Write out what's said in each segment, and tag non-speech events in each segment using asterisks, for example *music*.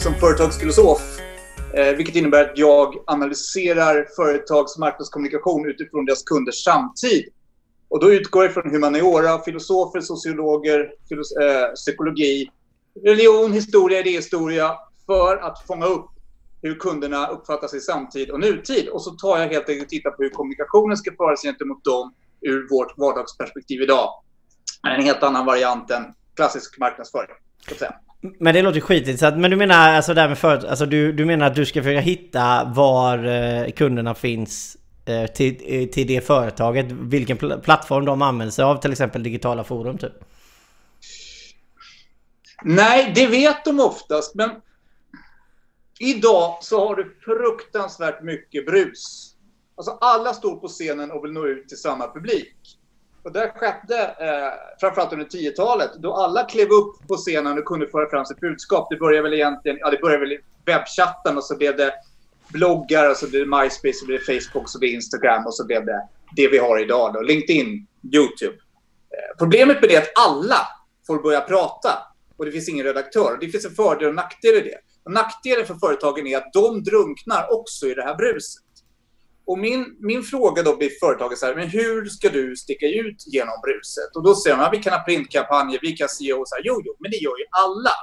som företagsfilosof. Eh, vilket innebär att jag analyserar företags marknadskommunikation utifrån deras kunders samtid. Och då utgår jag från humaniora, filosofer, sociologer, filos äh, psykologi, religion, historia, idéhistoria för att fånga upp hur kunderna uppfattar sig samtid och nutid. Och så tar jag helt enkelt och tittar på hur kommunikationen ska föras gentemot dem ur vårt vardagsperspektiv idag. En helt annan variant än klassisk marknadsföring. Men det låter skitigt. men du menar alltså där med för, alltså du, du menar att du ska försöka hitta var eh, kunderna finns eh, till, eh, till det företaget? Vilken pl plattform de använder sig av, till exempel digitala forum typ? Nej, det vet de oftast. Men idag så har du fruktansvärt mycket brus. Alltså alla står på scenen och vill nå ut till samma publik. Och det skedde eh, framförallt under 10-talet då alla klev upp på scenen och kunde föra fram sitt budskap. Det började väl egentligen, ja det började väl i webbchatten och så blev det bloggar och så blev det MySpace, så blev det Facebook, så blev det Instagram och så blev det det vi har idag då. LinkedIn, YouTube. Eh, problemet med det är att alla får börja prata och det finns ingen redaktör. Det finns en fördel och nackdel i det. Och nackdelen för företagen är att de drunknar också i det här bruset. Och min, min fråga då blir företaget så här, men hur ska du sticka ut genom bruset? Och då säger de, ja, vi kan ha printkampanjer, vi kan SEO och så här, jo, jo, men det gör ju alla.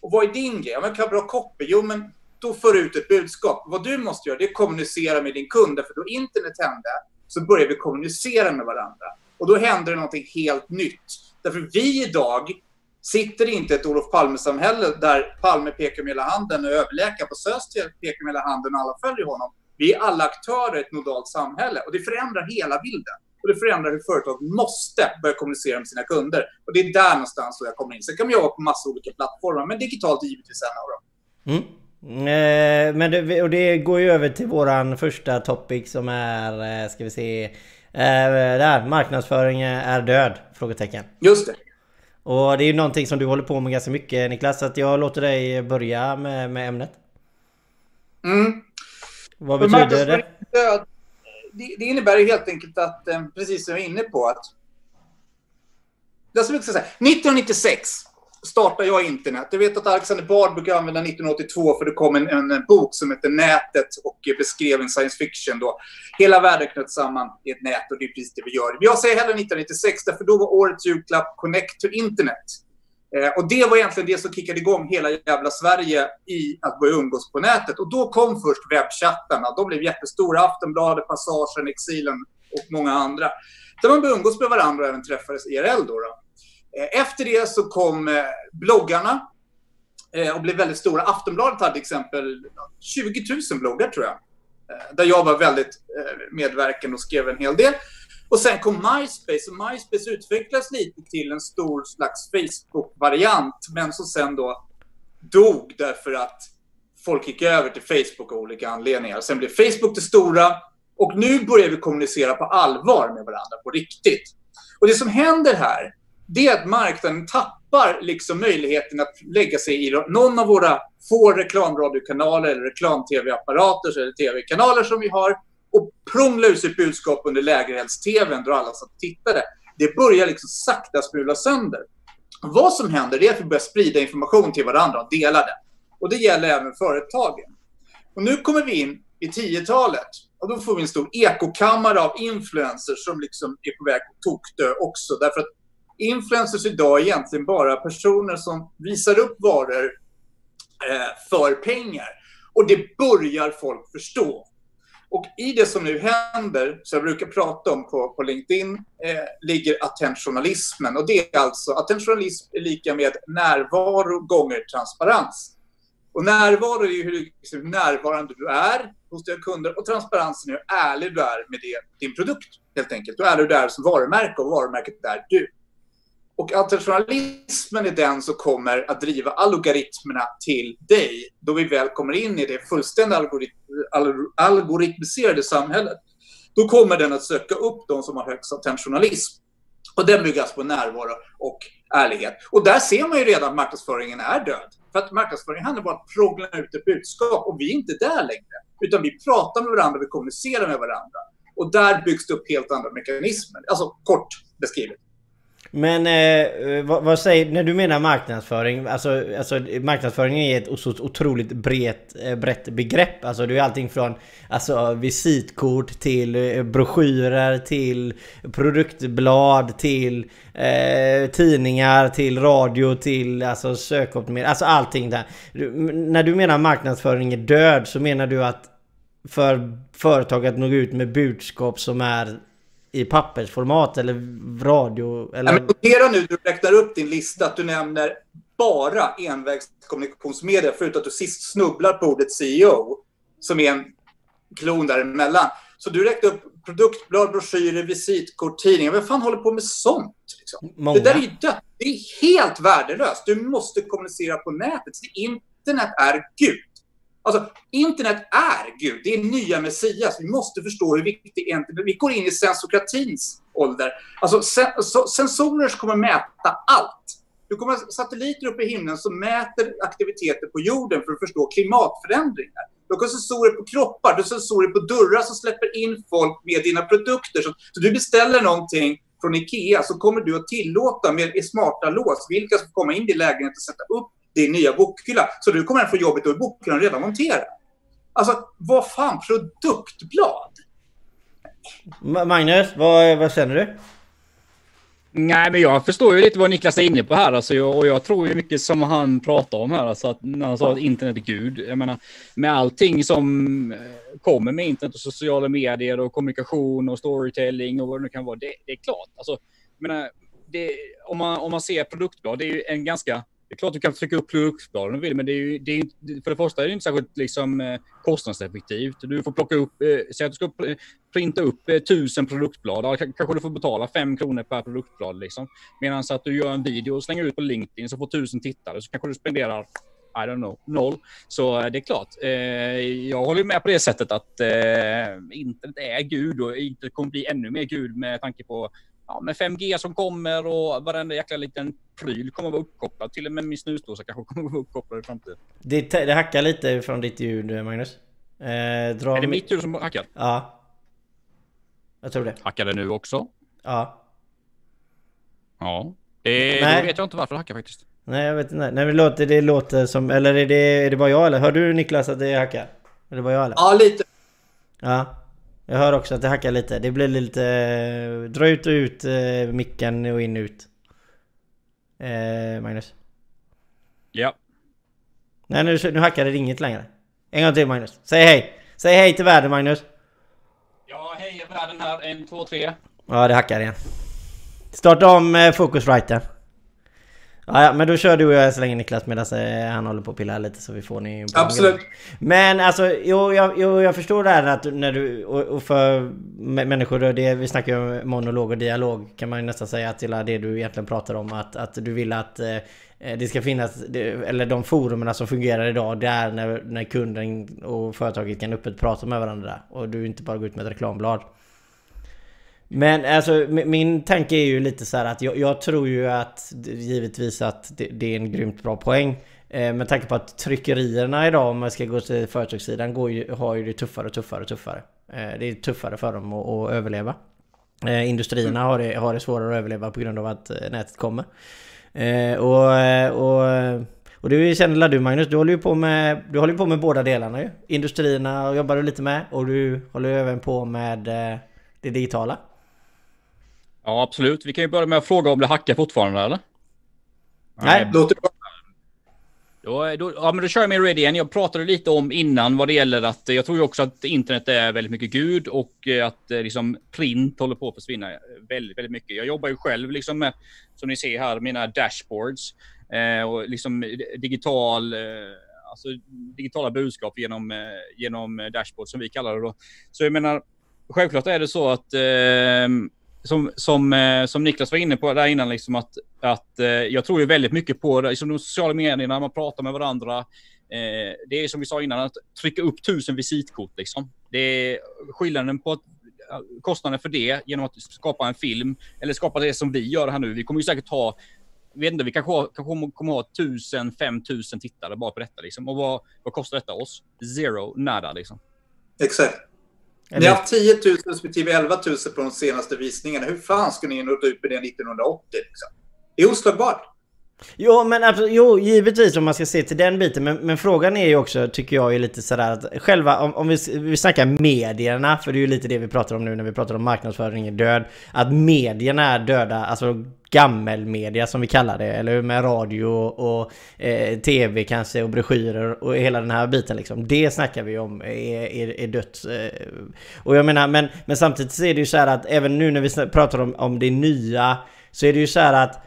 Och vad är din grej? Ja, men kan ha bra copy? Jo, men då för ut ett budskap. Vad du måste göra, det är att kommunicera med din kund. För då internet hände, så börjar vi kommunicera med varandra. Och då händer det någonting helt nytt. Därför vi idag sitter inte i ett Olof Palme-samhälle där Palme pekar med hela handen och överläkaren på SÖS pekar med hela handen och alla följer honom. Vi är alla aktörer i ett modalt samhälle och det förändrar hela bilden. Och det förändrar hur företag måste börja kommunicera med sina kunder. Och det är där någonstans jag kommer in. Sen kan man jobba på massa olika plattformar, men digitalt är givetvis en av dem. Mm. Eh, men det, och det går ju över till våran första topic som är, eh, ska vi se, eh, där, marknadsföring är död? Frågetecken. Just det. Och det är ju någonting som du håller på med ganska mycket Niklas, så att jag låter dig börja med, med ämnet. Mm. Vad betyder det? Död, det? Det innebär helt enkelt att, eh, precis som jag är inne på, att... Jag säga, 1996 startade jag internet. Jag vet att Alexander Bard brukar använda 1982 för det kom en, en, bok som heter Nätet och beskrev en science fiction då. Hela världen knöts samman i ett nät och det är precis det vi gör. Jag säger hellre 1996 därför då var årets julklapp Connect to Internet. Eh, och det var egentligen det som kickade igång hela jävla Sverige i att börja umgås på nätet. Och då kom först webbchattarna. De blev jättestora. Aftonbladet, Passagen, Exilen och många andra. Där man började umgås med varandra och även träffades IRL. Då, då. Eh, efter det så kom eh, bloggarna eh, och blev väldigt stora. Aftonbladet hade till exempel 20 000 bloggar tror jag. Eh, där jag var väldigt eh, medverkande och skrev en hel del. Och sen kom MySpace och MySpace utvecklades lite till en stor slags Facebook-variant men som sen då dog därför att folk gick över till Facebook av olika anledningar. Sen blev Facebook det stora och nu börjar vi kommunicera på allvar med varandra på riktigt. Och det som händer här, det är att marknaden tappar liksom möjligheten att lägga sig i någon av våra få reklamradiokanaler eller reklam-tv-apparater eller tv-kanaler som vi har och prångla ut sitt budskap under lägerelds-tvn där alla satt och tittade. Det börjar liksom sakta smula sönder. Vad som händer är att vi börjar sprida information till varandra och dela den. Och det gäller även företagen. Och nu kommer vi in i 10-talet och då får vi en stor ekokammare av influencers som liksom är på väg att tokdö också. Därför att influencers idag är egentligen bara personer som visar upp varor eh, för pengar. Och det börjar folk förstå. Och i det som nu händer, som jag brukar prata om på, på LinkedIn, eh, ligger attentionalismen. Och det är alltså, attentionalism är lika med närvaro gånger transparens. Och närvaro är ju hur liksom, närvarande du är hos dina kunder och transparensen är hur ärlig du är med det, din produkt, helt enkelt. Och ärlig du är som varumärke och varumärket är du. Och attentionalismen är den som kommer att driva algoritmerna till dig då vi väl kommer in i det fullständigt algorit algoritmiserade samhället. Då kommer den att söka upp de som har högst attentionalism. Och den byggas på närvaro och ärlighet. Och där ser man ju redan att marknadsföringen är död. För att marknadsföring handlar bara om att prångla ut ett budskap och vi är inte där längre. Utan vi pratar med varandra, vi kommunicerar med varandra. Och där byggs det upp helt andra mekanismer. Alltså kort beskrivet. Men eh, eh, vad, vad, säger, när du menar marknadsföring, alltså, alltså marknadsföring är ett så otroligt brett, eh, brett begrepp. Alltså det är allting från alltså, visitkort till eh, broschyrer till produktblad till eh, tidningar till radio till alltså sökoptimering, alltså allting där. När du menar marknadsföring är död så menar du att för företag att nå ut med budskap som är i pappersformat eller radio? Eller... Ja, notera nu, du räknar upp din lista, att du nämner bara envägskommunikationsmedia, förutom att du sist snubblar på ordet CEO, som är en klon däremellan. Så du räknar upp produktblad, broschyrer, visitkort, tidningar. Vem fan håller på med sånt? Liksom? Det där är ju dött. Det är helt värdelöst. Du måste kommunicera på nätet. Internet är Gud. Alltså, internet är Gud. Det är nya Messias. Vi måste förstå hur viktigt internet är. Vi går in i sensokratins ålder. Alltså, sen, sensorer kommer mäta allt. Du kommer ha satelliter uppe i himlen som mäter aktiviteter på jorden för att förstå klimatförändringar. Du har sensorer på kroppar, du har sensorer på dörrar som släpper in folk med dina produkter. Så, så du beställer någonting från IKEA så kommer du att tillåta med smarta lås vilka som får komma in i lägenheten och sätta upp din nya bokhylla. Så du kommer att få jobbet och är bokhyllan redan monterad. Alltså, vad fan, produktblad? Magnus, vad, vad känner du? Nej, men jag förstår ju lite vad Niklas är inne på här. Alltså, jag, och jag tror ju mycket som han pratar om här. Alltså att, när han sa att internet är Gud. Jag menar, med allting som eh, kommer med internet och sociala medier och kommunikation och storytelling och vad det nu kan vara. Det, det är klart. Alltså, jag menar, det, om, man, om man ser produktblad, det är ju en ganska det är klart du kan trycka upp produktbladen om du vill, men det är ju, det är, för det första är det inte särskilt liksom, eh, kostnadseffektivt. Du får plocka upp, eh, säg att du ska eh, printa upp eh, tusen produktblad. Kanske du får betala fem kronor per produktblad. Liksom. Medan att du gör en video och slänger ut på LinkedIn så får tusen tittare så kanske du spenderar I don't know, noll. Så eh, det är klart. jag håller med på det sättet att internet är gud och inte kommer bli ännu mer gud med tanke på ja, med 5G som kommer och varenda jäkla liten pryl kommer att vara uppkopplad. Till och med min snusdosa kanske kommer att vara uppkopplad i framtiden. Det, det hackar lite från ditt ljud Magnus. Eh, dra är det mitt ljud som hackar? Ja. Jag tror det. Hackar det nu också? Ja. Ja. Det, Nej. Då vet jag inte varför det hackar faktiskt. Nej jag vet inte. Nej, det, låter, det låter som... Eller är det, är det bara jag eller? Hör du Niklas att det hackar? Är det bara jag eller? Ja lite. Ja. Jag hör också att det hackar lite. Det blir lite... Dra ut och ut eh, micken och in och ut. Eh, Magnus? Ja. Nej nu, nu hackar det inget längre. En gång till Magnus. Säg hej! Säg hej till världen Magnus! Ja, hej världen här. En, två, tre. Ja, det hackar igen. Starta om eh, Focusriten. Ja, ja, men då kör du och jag så länge Niklas medan eh, han håller på att pilla lite så vi får ni Absolut. Men alltså, jo jag, jo, jag förstår det här att när du... Och, och för människor, det, vi snackar ju om monolog och dialog kan man ju nästan säga till det du egentligen pratar om. Att, att du vill att eh, det ska finnas, eller de forumerna som fungerar idag, det är när, när kunden och företaget kan öppet prata med varandra. Och du inte bara går ut med ett reklamblad. Men alltså min tanke är ju lite så att jag, jag tror ju att givetvis att det, det, är en grymt bra poäng. Eh, med tanke på att tryckerierna idag om man ska gå till företagssidan går ju, har ju det tuffare och tuffare och tuffare. Eh, det är tuffare för dem att, att överleva. Eh, industrierna har det, har det svårare att överleva på grund av att eh, nätet kommer. Eh, och, eh, och, eh, och det känner du Magnus, du håller ju på med, du håller på med båda delarna ju. Industrierna jobbar du lite med och du håller ju även på med det digitala. Ja, absolut. Vi kan ju börja med att fråga om det hackar fortfarande, eller? Nej. Låter då, då, ja, men då kör jag med Ready igen. Jag pratade lite om innan vad det gäller att jag tror ju också att internet är väldigt mycket gud och eh, att eh, liksom print håller på att försvinna väldigt, väldigt mycket. Jag jobbar ju själv liksom med, som ni ser här, mina dashboards eh, och liksom digital, eh, alltså digitala budskap genom, eh, genom dashboard som vi kallar det då. Så jag menar, självklart är det så att eh, som, som, eh, som Niklas var inne på där innan, liksom att, att eh, jag tror ju väldigt mycket på det, liksom de sociala medierna, man pratar med varandra. Eh, det är som vi sa innan, att trycka upp tusen visitkort. Liksom. Det är skillnaden på att eh, kostnaden för det genom att skapa en film eller skapa det som vi gör här nu. Vi kommer ju säkert ha, vet inte, vi kanske, har, kanske kommer ha tusen, fem tusen tittare bara på detta liksom. Och vad, vad kostar detta oss? Zero, nada liksom. Exakt. Ni har haft 10 000 respektive 11 000 på de senaste visningarna. Hur fan ska ni nå ut med det 1980? Liksom? Det är oslagbart. Jo, men absolut, jo, givetvis om man ska se till den biten. Men, men frågan är ju också, tycker jag, är lite sådär att själva, om, om vi, vi snackar medierna, för det är ju lite det vi pratar om nu när vi pratar om marknadsföring är död. Att medierna är döda, alltså gammelmedia som vi kallar det, eller hur? Med radio och eh, tv kanske och broschyrer och hela den här biten liksom. Det snackar vi om eh, är, är, är dött. Eh. Och jag menar, men, men samtidigt så är det ju så här att även nu när vi pratar om, om det nya så är det ju så här att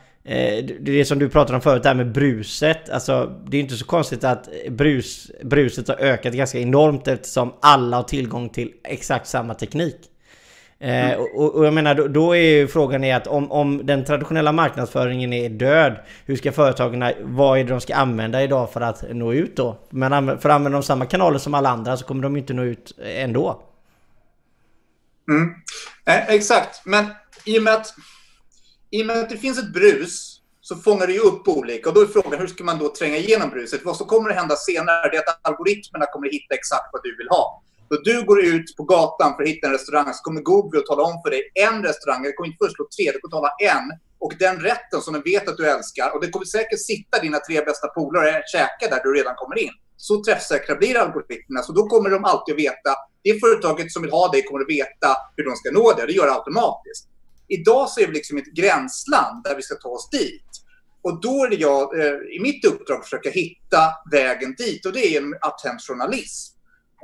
det som du pratade om förut, det här med bruset. Alltså, det är inte så konstigt att brus, bruset har ökat ganska enormt eftersom alla har tillgång till exakt samma teknik. Eh, mm. och, och, jag menar, då, då, är ju frågan är att om, om den traditionella marknadsföringen är död, hur ska företagen, vad är det de ska använda idag för att nå ut då? Men för använder de samma kanaler som alla andra så kommer de inte nå ut ändå. Mm. Eh, exakt, men i och med att i och med att det finns ett brus så fångar det ju upp olika. Och då är frågan hur ska man då tränga igenom bruset? Vad som kommer att hända senare är att algoritmerna kommer att hitta exakt vad du vill ha. Då du går ut på gatan för att hitta en restaurang så kommer Google att tala om för dig en restaurang. Det kommer inte föreslå tre, det kommer tala en. Och den rätten som den vet att du älskar. Och det kommer säkert sitta dina tre bästa polare och käka där du redan kommer in. Så träffsäkra blir algoritmerna. Så då kommer de alltid att veta. Det företaget som vill ha dig kommer att veta hur de ska nå dig. Det gör det automatiskt. Idag så är vi liksom ett gränsland där vi ska ta oss dit. Och då är det jag, eh, i mitt uppdrag, att försöka hitta vägen dit. Och det är genom attentionalism.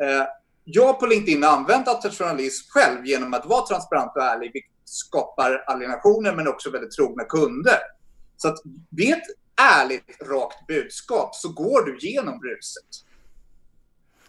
Eh, jag på LinkedIn har använt attentionalism själv genom att vara transparent och ärlig. vilket skapar alienationer men också väldigt trogna kunder. Så att med ett ärligt, rakt budskap så går du genom bruset.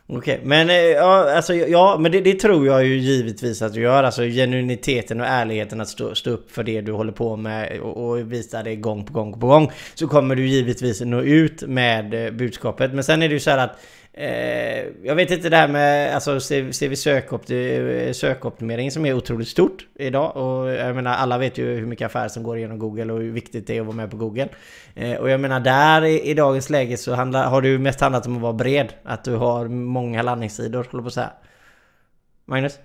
Okej, okay, men eh, ja, alltså, ja, men det, det, tror jag ju givetvis att du gör. Alltså genuiniteten och ärligheten att stå, stå upp för det du håller på med och, och, visa det gång på gång på gång. Så kommer du givetvis nå ut med eh, budskapet. Men sen är det ju så här att Eh, jag vet inte det här med alltså, ser, vi sökoptimering som är otroligt stort idag. Och jag menar alla vet ju hur mycket affärer som går igenom Google och hur viktigt det är att vara med på Google. Eh, och jag menar där i, i dagens läge så handlar, har det ju mest handlat om att vara bred. Att du har många landningssidor, håller på att säga. Magnus?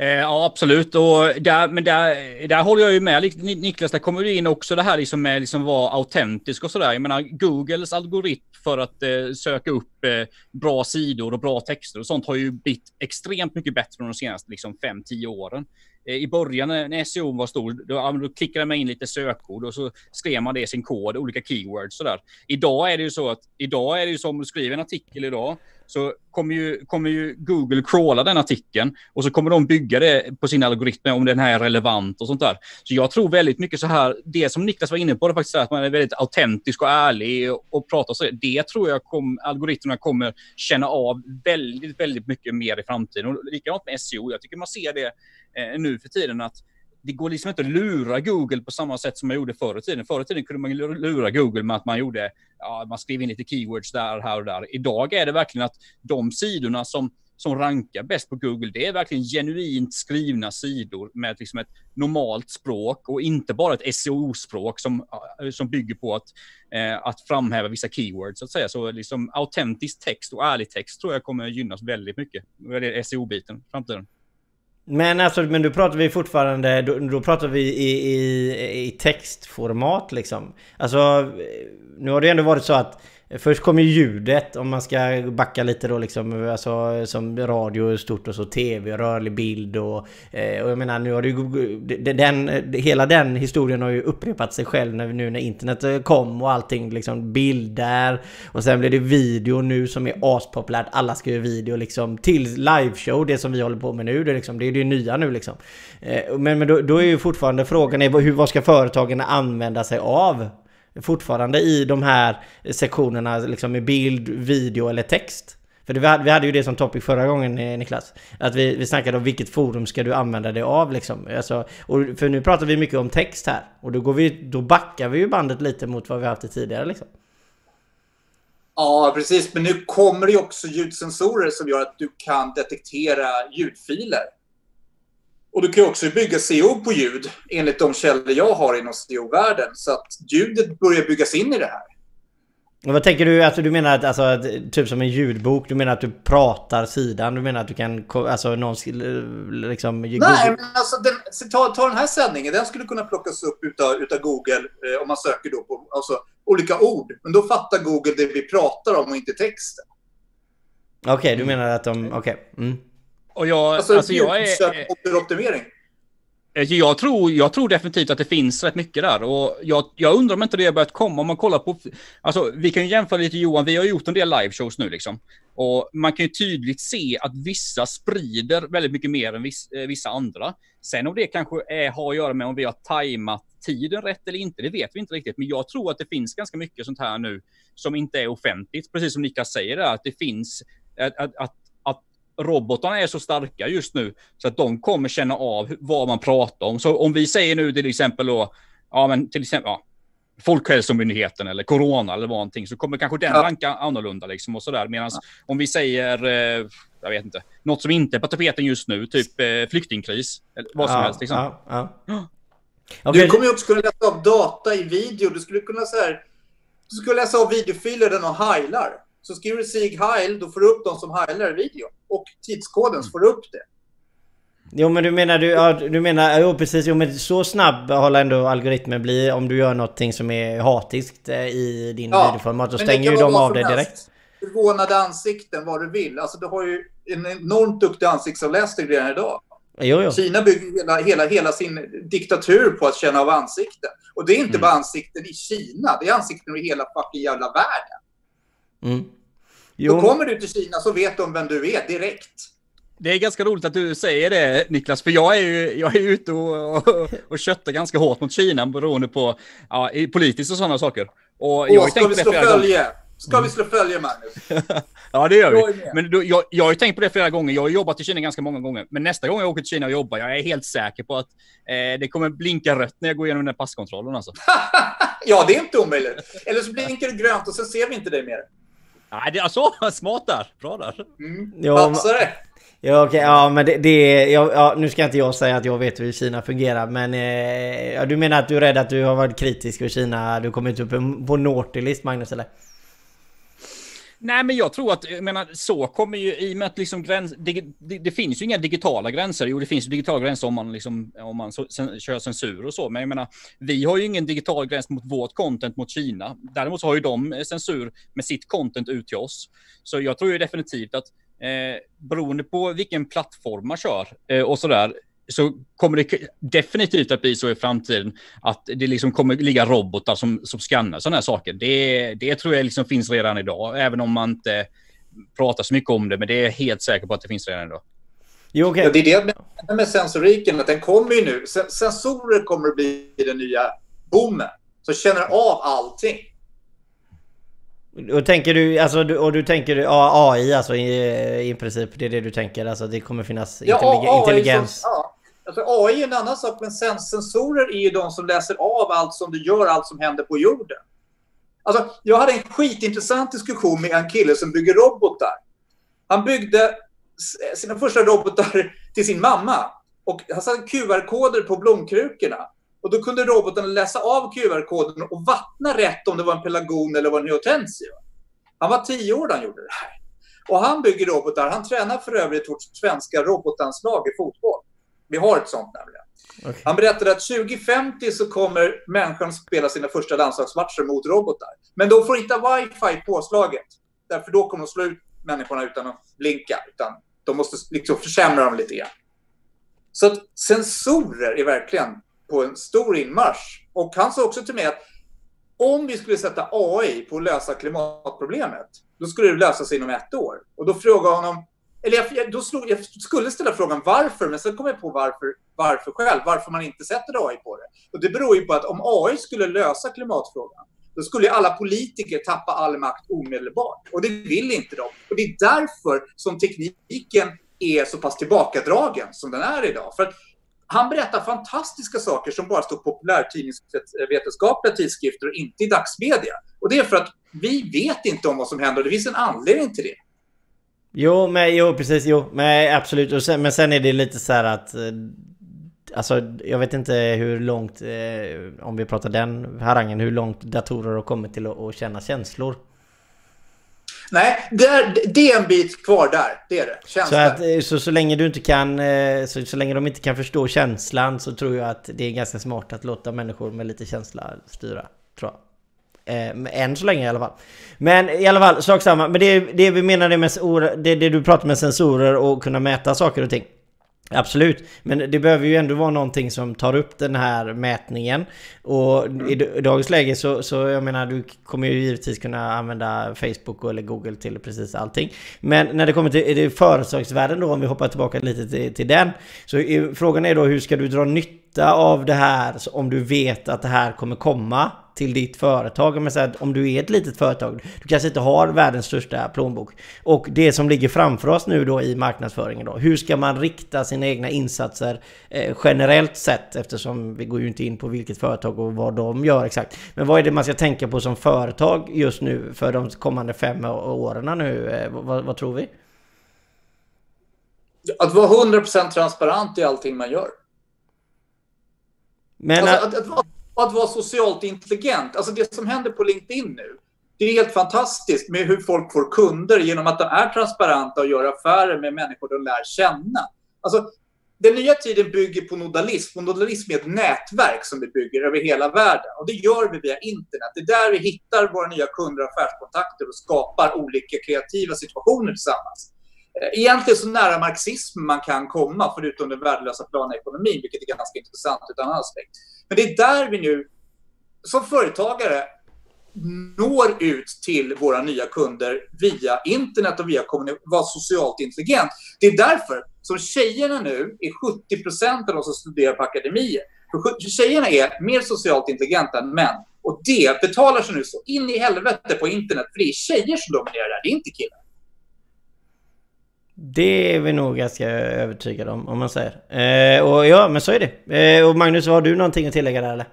Eh, ja, absolut. Och där, men där, där håller jag ju med Niklas. Där kommer du in också det här liksom med liksom vara autentisk och sådär. Jag menar, Googles algoritm för att eh, söka upp eh, bra sidor och bra texter och sånt har ju blivit extremt mycket bättre de senaste liksom, 5-10 åren. Eh, I början när SEO var stor, då, då klickade man in lite sökord och så skrev man det i sin kod, olika keywords sådär. Idag är det ju så att, idag är det ju som du skriver en artikel idag, så kommer ju, kommer ju Google crawla den artikeln och så kommer de bygga det på sina algoritmer om den här är relevant och sånt där. Så jag tror väldigt mycket så här, det som Niklas var inne på, det faktiskt är att man är väldigt autentisk och ärlig och, och pratar så. Det tror jag kom, algoritmerna kommer känna av väldigt, väldigt mycket mer i framtiden. Och likadant med SEO. Jag tycker man ser det eh, nu för tiden att det går liksom inte att lura Google på samma sätt som man gjorde förr i tiden. Förr i tiden kunde man lura Google med att man gjorde, ja, man skrev in lite keywords där, här och där. Idag är det verkligen att de sidorna som, som rankar bäst på Google, det är verkligen genuint skrivna sidor med liksom ett normalt språk och inte bara ett SEO-språk som, som bygger på att, eh, att framhäva vissa keywords så att säga. Så liksom autentisk text och ärlig text tror jag kommer gynnas väldigt mycket. Det är SEO-biten i framtiden. Men alltså, men då pratar vi fortfarande, då, då pratar vi i, i, i textformat liksom. Alltså, eh, nu har det ändå varit så att Först kommer ljudet om man ska backa lite då liksom alltså, Som radio stort och så tv, rörlig bild och, eh, och jag menar nu har det ju den, Hela den historien har ju upprepat sig själv när, nu när internet eh, kom och allting liksom bilder. Och sen blir det video nu som är aspopulärt. Alla ska göra video liksom till liveshow Det som vi håller på med nu. Det liksom, det, är det nya nu liksom. Eh, men, men då, då är ju fortfarande frågan är, hur, vad ska företagen använda sig av? Fortfarande i de här sektionerna liksom med bild, video eller text. För det, vi hade ju det som topic förra gången eh, Niklas. Att vi, vi snackade om vilket forum ska du använda dig av liksom. Alltså, och för nu pratar vi mycket om text här. Och då, går vi, då backar vi ju bandet lite mot vad vi haft tidigare liksom. Ja, precis. Men nu kommer det ju också ljudsensorer som gör att du kan detektera ljudfiler. Och du kan också bygga SEO på ljud enligt de källor jag har inom SEO-världen. Så att ljudet börjar byggas in i det här. Och vad tänker du? Alltså du menar att, alltså, att, typ som en ljudbok? Du menar att du pratar sidan? Du menar att du kan, alltså någon liksom... Nej, men alltså den, ta, ta den här sändningen. Den skulle kunna plockas upp utav, utav Google eh, om man söker då på alltså, olika ord. Men då fattar Google det vi pratar om och inte texten. Okej, du menar att de... Okej. Mm. Och jag, Alltså, alltså, jag är... ljudoptimering. Eh, Jag tror, jag tror definitivt att det finns rätt mycket där och jag, jag undrar om inte det har börjat komma om man kollar på, alltså vi kan ju jämföra lite Johan, vi har gjort en del liveshows nu liksom. Och man kan ju tydligt se att vissa sprider väldigt mycket mer än viss, eh, vissa andra. Sen om det kanske är, har att göra med om vi har tajmat tiden rätt eller inte, det vet vi inte riktigt. Men jag tror att det finns ganska mycket sånt här nu som inte är offentligt. Precis som Niklas säger, att det finns, att, att att robotarna är så starka just nu så att de kommer känna av vad man pratar om. Så om vi säger nu till exempel då, ja men till exempel, ja, Folkhälsomyndigheten eller Corona eller någonting så kommer kanske den Ja. ranka annorlunda liksom och sådär. Medan om vi säger, eh, jag vet inte, något som inte är på tapeten just nu, typ eh, flyktingkris eller vad som ja, helst liksom. Ja, ja. Du kommer ju också kunna läsa av data i video. Du skulle kunna så här, du skulle läsa av videofiler där någon heilar. Så skriver du Sig Heil, då får du upp de som heilar i video. Och tidskoden så får du upp det. Jo men du menar du, ja, du menar, jo precis, jo men så snabb håller ändå algoritmen bli om du gör någonting som är hatiskt eh, i din Ja, videoformat. Då stänger ju de av det helst. direkt. Förvånade ansikten, vad du vill. Alltså du har ju en enormt duktig ansiktsavläsning redan idag. Jo jo. Kina bygger hela, hela, hela sin diktatur på att känna av ansikten. Och det är inte Mm. bara ansikten i Kina, det är ansikten i hela fucking jävla världen. Mm. Då Jo, kommer du till Kina så vet de vem du är direkt. Det är ganska roligt att du säger det Niklas, för jag är ju jag är ute och, och, och köttar ganska hårt mot Kina beroende på ja, politiskt och sådana saker. Och jag har Åh, ska vi slå flera gånger. följe? Ska vi slå följe, Magnus? *laughs* Ja, det gör vi. Men då, jag, jag har ju tänkt på det flera gånger. Jag har jobbat i Kina ganska många gånger. Men nästa gång jag åker till Kina och jobbar, jag är helt säker på att eh, det kommer blinka rött när jag går igenom den här passkontrollen alltså. *laughs* ja, det är inte omöjligt. Eller så blinkar det grönt och sen ser vi inte dig mer. Nej, det är alltså *laughs* smart där. Bra där. Mm. Ja, Passar det? ja okej, ja men det, det ja, ja, nu ska inte jag säga att jag vet hur Kina fungerar men eh, ja, du menar att du är rädd att du har varit kritisk för Kina, du kommer inte upp på- på Naughty-list Magnus eller? Nej, men jag tror att, jag menar, så kommer ju i och med att liksom gräns, det, det, det finns ju inga digitala gränser. Jo, det finns ju digitala gränser om man liksom, om man så, sen, kör censur och så. Men jag menar, vi har ju ingen digital gräns mot vårt content mot Kina. Däremot så har ju de eh, censur med sitt content ut till oss. Så jag tror ju definitivt att eh, beroende på vilken plattform man kör eh, och sådär, så kommer det definitivt att bli så i framtiden att det liksom kommer ligga robotar som, som skannar sådana här saker. Det, det tror jag liksom finns redan idag, även om man inte pratar så mycket om det, men det är jag helt säker på att det finns redan idag. Jo okej. Ja, det är det med, med sensoriken, att den kommer ju nu. Sen- Sensorer kommer att bli den nya boomen. Som känner av allting. Och tänker du, alltså, du, och du tänker AI alltså i, i princip, det är det du tänker? Alltså det kommer finnas Ja, intellig- AI intelligens? Som, ja. Alltså, AI är en annan sak, men sensorer är ju de som läser av allt som du gör, allt som händer på jorden. Alltså, jag hade en skitintressant diskussion med en kille som bygger robotar. Han byggde sina första robotar *laughs* till sin mamma. Och han satte QR-koder på blomkrukorna. Och då kunde roboten läsa av QR-koden och vattna rätt om det var en pelargon eller var en hortensia. Han var tio år när han gjorde det här. Och han bygger robotar. Han tränar för övrigt vårt svenska robotanslag i fotboll. Vi har ett sånt nämligen. Okej. Han berättade att 2050 så kommer människan spela sina första landslagsmatcher mot robotar. Men de får inte ha wifi påslaget. Därför då kommer de slå ut människorna utan att blinka. Utan de måste liksom försämra dem lite grann. Så att sensorer är verkligen på en stor inmarsch. Och han sa också till mig att om vi skulle sätta AI på att lösa klimatproblemet, då skulle det lösa sig inom ett år. Och då frågade jag honom, eller jag, jag- då slog, jag skulle ställa frågan varför, men sen kom jag på varför, varför själv, varför man inte sätter AI på det. Och det beror ju på att om AI skulle lösa klimatfrågan, då skulle ju alla politiker tappa all makt omedelbart. Och det vill inte de. Och det är därför som tekniken är så pass tillbakadragen som den är idag. För att han berättar fantastiska saker som bara står på populärtidningsvetenskapliga tidskrifter och inte i dagsmedia. Och det är för att vi vet inte om vad som händer och det finns en anledning till det. Jo, men, jo precis, jo, men absolut. Sen, men sen är det lite så här att... eh, Alltså, jag vet inte hur långt, eh, om vi pratar den harangen, hur långt datorer har kommit till att, att känna känslor. Nej, det är, det är en bit kvar där. Det är det. Så, att, eh, så, så länge du inte kan... Eh, så, så länge de inte kan förstå känslan så tror jag att det är ganska smart att låta människor med lite känsla styra. Tror jag. Eh, än så länge i alla fall. Men i alla fall, sak samma. Men det, det vi menar med det, det du pratar med sensorer och kunna mäta saker och ting. Absolut, men det behöver ju ändå vara någonting som tar upp den här mätningen. Och i, dagens läge så, så jag menar du kommer ju givetvis kunna använda Facebook eller Google till precis allting. Men när det kommer till det företagsvärlden då, om vi hoppar tillbaka lite till, till den. Så frågan är då hur ska du dra nytta av det här om du vet att det här kommer komma till ditt företag. Men så här, om du är ett litet företag, du kanske inte har världens största plånbok. Och det som ligger framför oss nu då i marknadsföringen då. Hur ska man rikta sina egna insatser eh, generellt sett? Eftersom vi går ju inte in på vilket företag och vad de gör exakt. Men vad är det man ska tänka på som företag just nu för de kommande fem åren nu? Eh, vad, vad tror vi? Att vara 100% transparent i allting man gör. Men alltså, att, att, vara och att vara socialt intelligent. Alltså det som händer på LinkedIn nu, det är helt fantastiskt med hur folk får kunder genom att de är transparenta och gör affärer med människor de lär känna. Alltså, den nya tiden bygger på nodalism och nodalism är ett nätverk som vi bygger över hela världen. Och det gör vi via internet. Det är där vi hittar våra nya kunder och affärskontakter och skapar olika kreativa situationer tillsammans. Eh, egentligen så nära marxism man kan komma, förutom den värdelösa planekonomin, vilket är ganska intressant ur en annan aspekt. Men det är där vi nu som företagare når ut till våra nya kunder via internet och via vara socialt intelligent. Det är därför som tjejerna nu är 70 procent av de som studerar på akademier. För tjejerna är mer socialt intelligenta än män. Och det betalar sig nu så in i helvete på internet, för det är tjejer som dominerar där, det är inte killar. Det är vi nog ganska övertygade om, om man säger. Eh, och ja, men så är det. Eh, och Magnus, har du någonting att tillägga där eller?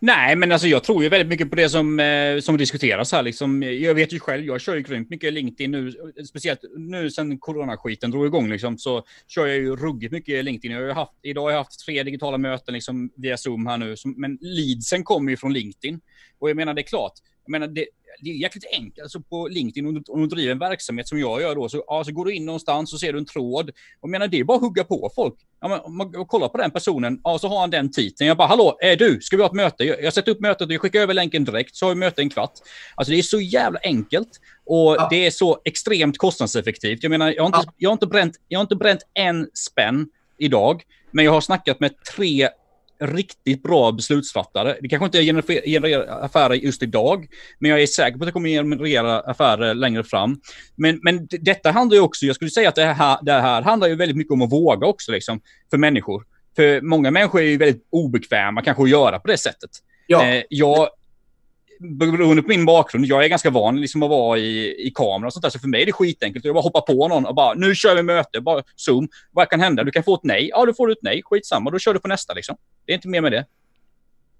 Nej, men alltså jag tror ju väldigt mycket på det som, eh, som diskuteras här. Liksom, jag vet ju själv, jag kör ju grymt mycket LinkedIn nu, speciellt nu sen coronaskiten drog igång liksom, så kör jag ju ruggigt mycket LinkedIn. Jag har haft, idag har jag haft tre digitala möten liksom, via Zoom här nu, som, men leadsen kommer ju från LinkedIn. Och jag menar, det är klart, jag menar, det, det är jäkligt enkelt. Alltså på LinkedIn, om du, om du driver en verksamhet som jag gör då, så, ja, så går du in någonstans och ser du en tråd. Och menar, det är bara att hugga på folk. Ja, men, om man kollar på den personen, ja, så har han den titeln. Jag bara, hallå, är du, ska vi ha ett möte? Jag, jag sätter upp mötet och jag skickar över länken direkt, så har vi möte en kvart. Alltså det är så jävla enkelt. Och ja. det är så extremt kostnadseffektivt. Jag menar, jag har, inte, ja. jag, har inte bränt, jag har inte bränt en spänn idag, men jag har snackat med tre riktigt bra beslutsfattare. Det kanske inte genererar affärer just idag, men jag är säker på att det kommer generera affärer längre fram. Men, men detta handlar ju också, jag skulle säga att det här, det här handlar ju väldigt mycket om att våga också liksom, för människor. För många människor är ju väldigt obekväma kanske att göra på det sättet. Ja. Eh, jag, beroende på min bakgrund, jag är ganska van liksom att vara i, i kamera och sånt där, så för mig är det skitenkelt. Jag bara hoppar på någon och bara, nu kör vi möte, bara zoom. Vad kan hända? Du kan få ett nej. Ja, då får du ett nej. Skitsamma, då kör du på nästa liksom. Det är inte mer med det.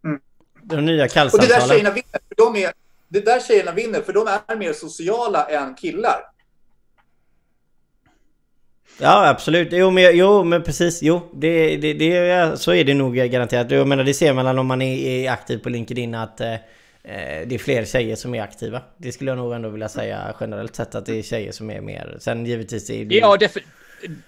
Mm. De nya kallsamtalen. Och det där tjejerna vinner, för de är, det där tjejerna vinner, för de är mer sociala än killar. Ja absolut, jo men, jo, men precis, jo det, det, det, så är det nog garanterat. Jag menar det ser man om man är, är aktiv på LinkedIn att Eh, det är fler tjejer som är aktiva. Det skulle jag nog ändå vilja säga generellt sett att det är tjejer som är mer. Sen givetvis är det... Ja, def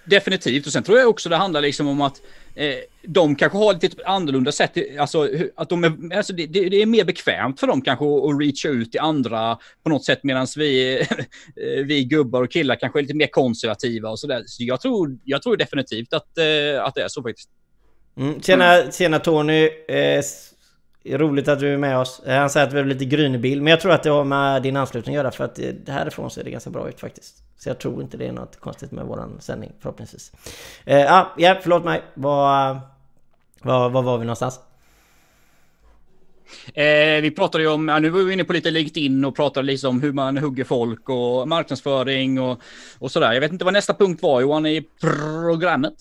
definitivt. Och sen tror jag också det handlar liksom om att eh, de kanske har lite annorlunda sätt. Alltså att de är, alltså det, det, är mer bekvämt för dem kanske att reacha ut till andra på något sätt medan vi, *laughs* vi gubbar och killar kanske är lite mer konservativa och sådär. Så jag tror, jag tror definitivt att, eh, att det är så faktiskt. Mm. Tjena, tjena Tony. Eh, Roligt att du är med oss. Eh, han säger att vi är lite grynbild. Men jag tror att det har med din anslutning att göra. För att eh, härifrån ser det ganska bra ut faktiskt. Så jag tror inte det är något konstigt med våran sändning förhoppningsvis. Eh, ah, ja, förlåt mig. Var, var, var var vi någonstans? Eh, vi pratade ju om, ja, nu var vi inne på lite LinkedIn och pratade liksom om hur man hugger folk och marknadsföring och, och sådär. Jag vet inte vad nästa punkt var Johan i programmet.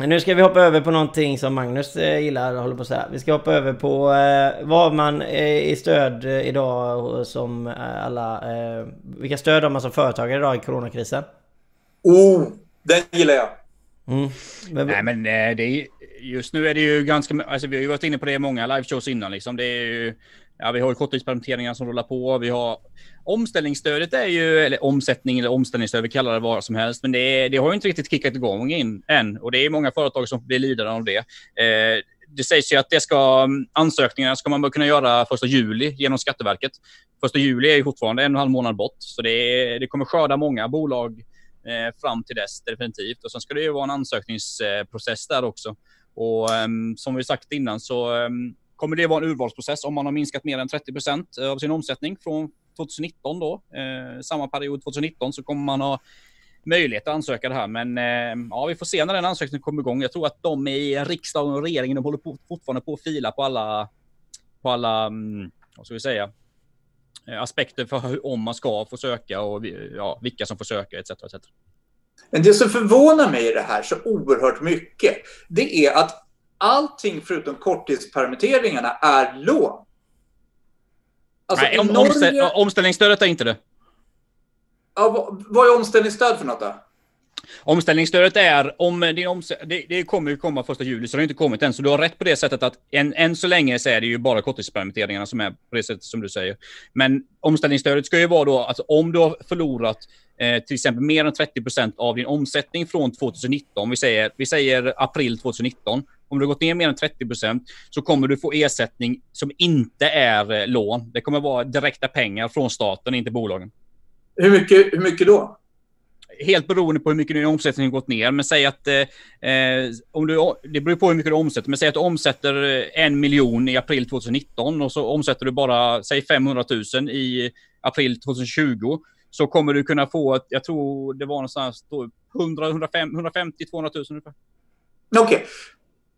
Nu ska vi hoppa över på någonting som Magnus eh, gillar, håller på att säga. Vi ska hoppa över på eh, vad man är i stöd eh, idag som alla... Eh, vilka stöd har man som företagare idag i coronakrisen? Oh, den gillar jag! Mm. Men, Nej men det är, just nu är det ju ganska... Alltså vi har ju varit inne på det i många liveshows innan liksom. Det är ju Ja, vi har ju korttidspermitteringar som rullar på. Vi har omställningsstödet är ju, eller omsättning eller omställningsstöd, vi kallar det vad som helst, men det, det har ju inte riktigt kickat igång in än och det är många företag som blir lidande av det. Eh, det sägs ju att det ska, ansökningarna ska man bara kunna göra första juli genom Skatteverket. Första juli är ju fortfarande en och en halv månad bort, så det, det kommer skörda många bolag eh, fram till dess definitivt. Och sen ska det ju vara en ansökningsprocess där också. Och eh, som vi sagt innan så ehm, kommer det vara en urvalsprocess om man har minskat mer än 30 procent av sin omsättning från 2019 då. Eh, samma period 2019 så kommer man ha möjlighet att ansöka det här. Men eh, ja, vi får se när den ansökningen kommer igång. Jag tror att de i riksdagen och regeringen de håller på, fortfarande på att fila på alla, på alla, mm, vad ska vi säga, eh, aspekter för hur, om man ska få söka och ja, vilka som får söka etc. etc. Men det som förvånar mig i det här så oerhört mycket, det är att allting förutom korttidspermitteringarna är lån. Alltså, Nej, om, Norge... omställningsstödet är inte det. Ja, vad är omställningsstöd för något då? Omställningsstödet är, om din omst det, det, kommer ju komma första juli, så det har inte kommit än. Så du har rätt på det sättet att än, än så länge så är det ju bara korttidspermitteringarna som är på det sättet som du säger. Men omställningsstödet ska ju vara då, alltså om du har förlorat eh, till exempel mer än 30 procent av din omsättning från 2019, vi säger, vi säger april 2019, om du har gått ner mer än 30 procent så kommer du få ersättning som inte är eh, lån. Det kommer vara direkta pengar från staten, inte bolagen. Hur mycket, hur mycket då? Helt beroende på hur mycket din omsättning gått ner. Men säg att eh, eh om du, det beror på hur mycket du omsätter. Men säg att du omsätter eh, en miljon i april 2019 och så omsätter du bara säg 500 000 i april 2020 så kommer du kunna få, jag tror det var någonstans 100, 150, 200 000 ungefär. Okej, okay.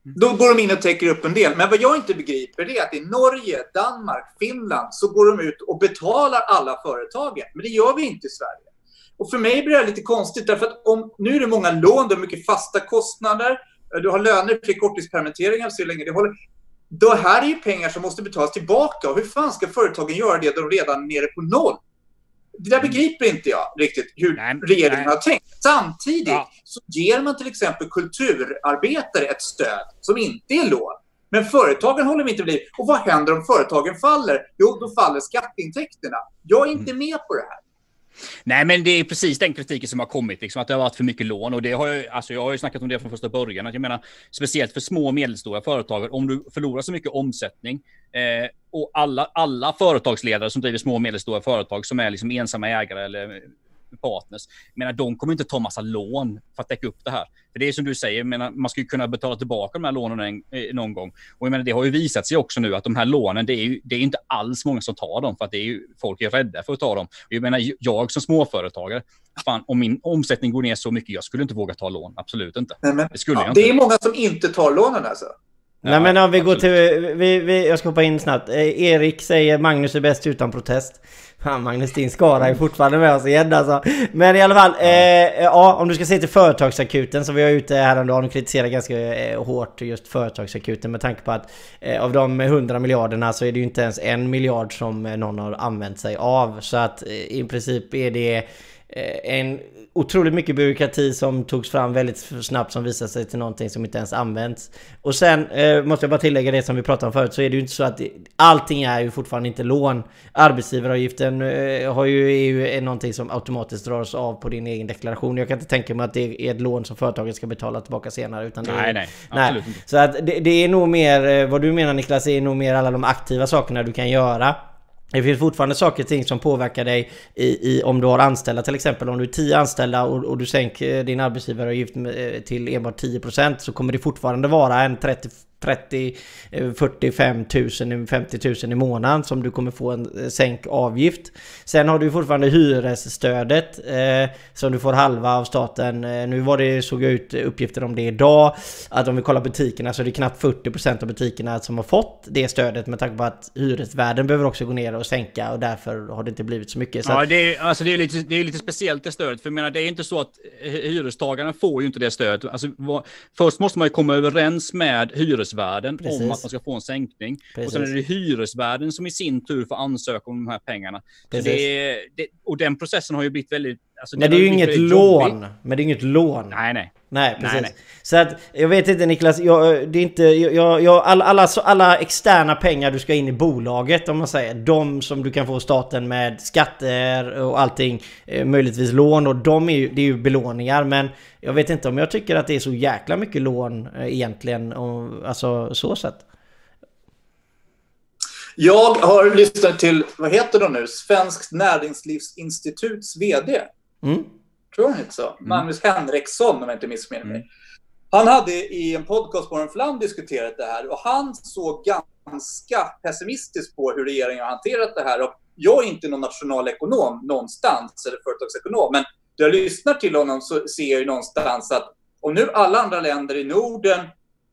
Då går de in och täcker upp en del. Men vad jag inte begriper är att i Norge, Danmark, Finland så går de ut och betalar alla företagen. Men det gör vi inte i Sverige. Och för mig blir det lite konstigt därför att om, nu är det många lån, det är mycket fasta kostnader. Eh, du har löner fler korttidspermitteringar så länge det håller. Det här är ju pengar som måste betalas tillbaka. Och hur fan ska företagen göra det då de redan är nere på noll? Det där begriper inte jag riktigt hur nej, regeringen nej. har tänkt. Samtidigt ja. så ger man till exempel kulturarbetare ett stöd som inte är lån. Men företagen håller vi inte vid. Och vad händer om företagen faller? Jo, då faller skatteintäkterna. Jag är inte mm. med på det här. Nej, men det är precis den kritiken som har kommit, liksom, att det har varit för mycket lån. Och det har jag, alltså, jag har ju snackat om det från första början. Att jag menar, speciellt för små och medelstora företag, om du förlorar så mycket omsättning eh, och alla, alla företagsledare som driver små och medelstora företag som är liksom ensamma ägare eller partners. Menar, de kommer inte ta massa lån för att täcka upp det här. För det är som du säger, menar, man ska ju kunna betala tillbaka de här lånen en, eh, någon gång. Och jag menar, det har ju visat sig också nu att de här lånen, det är ju det är inte alls många som tar dem för att det är ju, folk är rädda för att ta dem. Och jag menar, jag som småföretagare, fan, om min omsättning går ner så mycket, jag skulle inte våga ta lån. Absolut inte. Nej, men, det skulle ja, jag inte. Det är många som inte tar lånen alltså. Ja, Nej men om vi absolut. går till... Vi, vi, jag ska hoppa in snabbt. Eh, Erik säger Magnus är bäst utan protest. Fan Magnus, din skara är fortfarande med oss igen alltså. Men i alla fall, ja. Eh, ja om du ska se till företagsakuten så vi var ute häromdagen och kritiserade ganska eh, hårt just företagsakuten med tanke på att eh, av de 100 miljarderna så är det ju inte ens en miljard som någon har använt sig av. Så att eh, i princip är det eh, en otroligt mycket byråkrati som togs fram väldigt snabbt som visade sig till någonting som inte ens används. Och sen eh, måste jag bara tillägga det som vi pratade om förut så är det ju inte så att det, allting är ju fortfarande inte lån. Arbetsgivaravgiften eh, har ju, är ju är någonting som automatiskt dras av på din egen deklaration. Jag kan inte tänka mig att det är ett lån som företaget ska betala tillbaka senare. Utan det nej, är, nej, absolut nej. Så att det, det är nog mer, eh, vad du menar Niklas, är nog mer alla de aktiva sakerna du kan göra. Det finns fortfarande saker och ting som påverkar dig i, i, om du har anställda till exempel. Om du är 10 anställda och, och du sänker eh, din arbetsgivaravgift eh, till enbart 10% så kommer det fortfarande vara en 30 30, 45 000, 50 000 i månaden som du kommer få en eh, sänk avgift. Sen har du fortfarande hyresstödet eh, som du får halva av staten. Eh, nu var det, såg jag ut uppgifter om det idag. Att om vi kollar butikerna så är det knappt 40% av butikerna som har fått det stödet med tanke på att hyresvärden behöver också gå ner och sänka och därför har det inte blivit så mycket. Så ja, det är, alltså det är, lite, det är lite speciellt det stödet. För jag menar, det är inte så att hyrestagarna får ju inte det stödet. Alltså, vad, först måste man ju komma överens med hyres hyresvärden Precis. om att man ska få en sänkning. Precis. Och sen är det hyresvärden som i sin tur får ansöka om de här pengarna. Det, det, och den processen har ju blivit väldigt Alltså, men det är ju inget lån. Men det är inget lån. Nej, nej. Nej, precis. Nej, nej. Så att, jag vet inte Niklas, jag, det är inte, jag, jag, alla, alla, alla externa pengar du ska in i bolaget om man säger, de som du kan få staten med skatter och allting, eh, möjligtvis lån och de är ju, det är ju belåningar men jag vet inte om jag tycker att det är så jäkla mycket lån eh, egentligen, och, alltså så sett. Jag har lyssnat till, vad heter de nu, Svenskt Näringslivsinstituts VD. Mm. Tror han inte så? Mm. Magnus Henriksson om jag inte missminner mig. Mm. Han hade i en podcast på en flam diskuterat det här och han såg ganska pessimistiskt på hur regeringen har hanterat det här. Och jag är inte någon nationalekonom någonstans, eller företagsekonom, men när jag lyssnar till honom så ser jag ju någonstans att om nu alla andra länder i Norden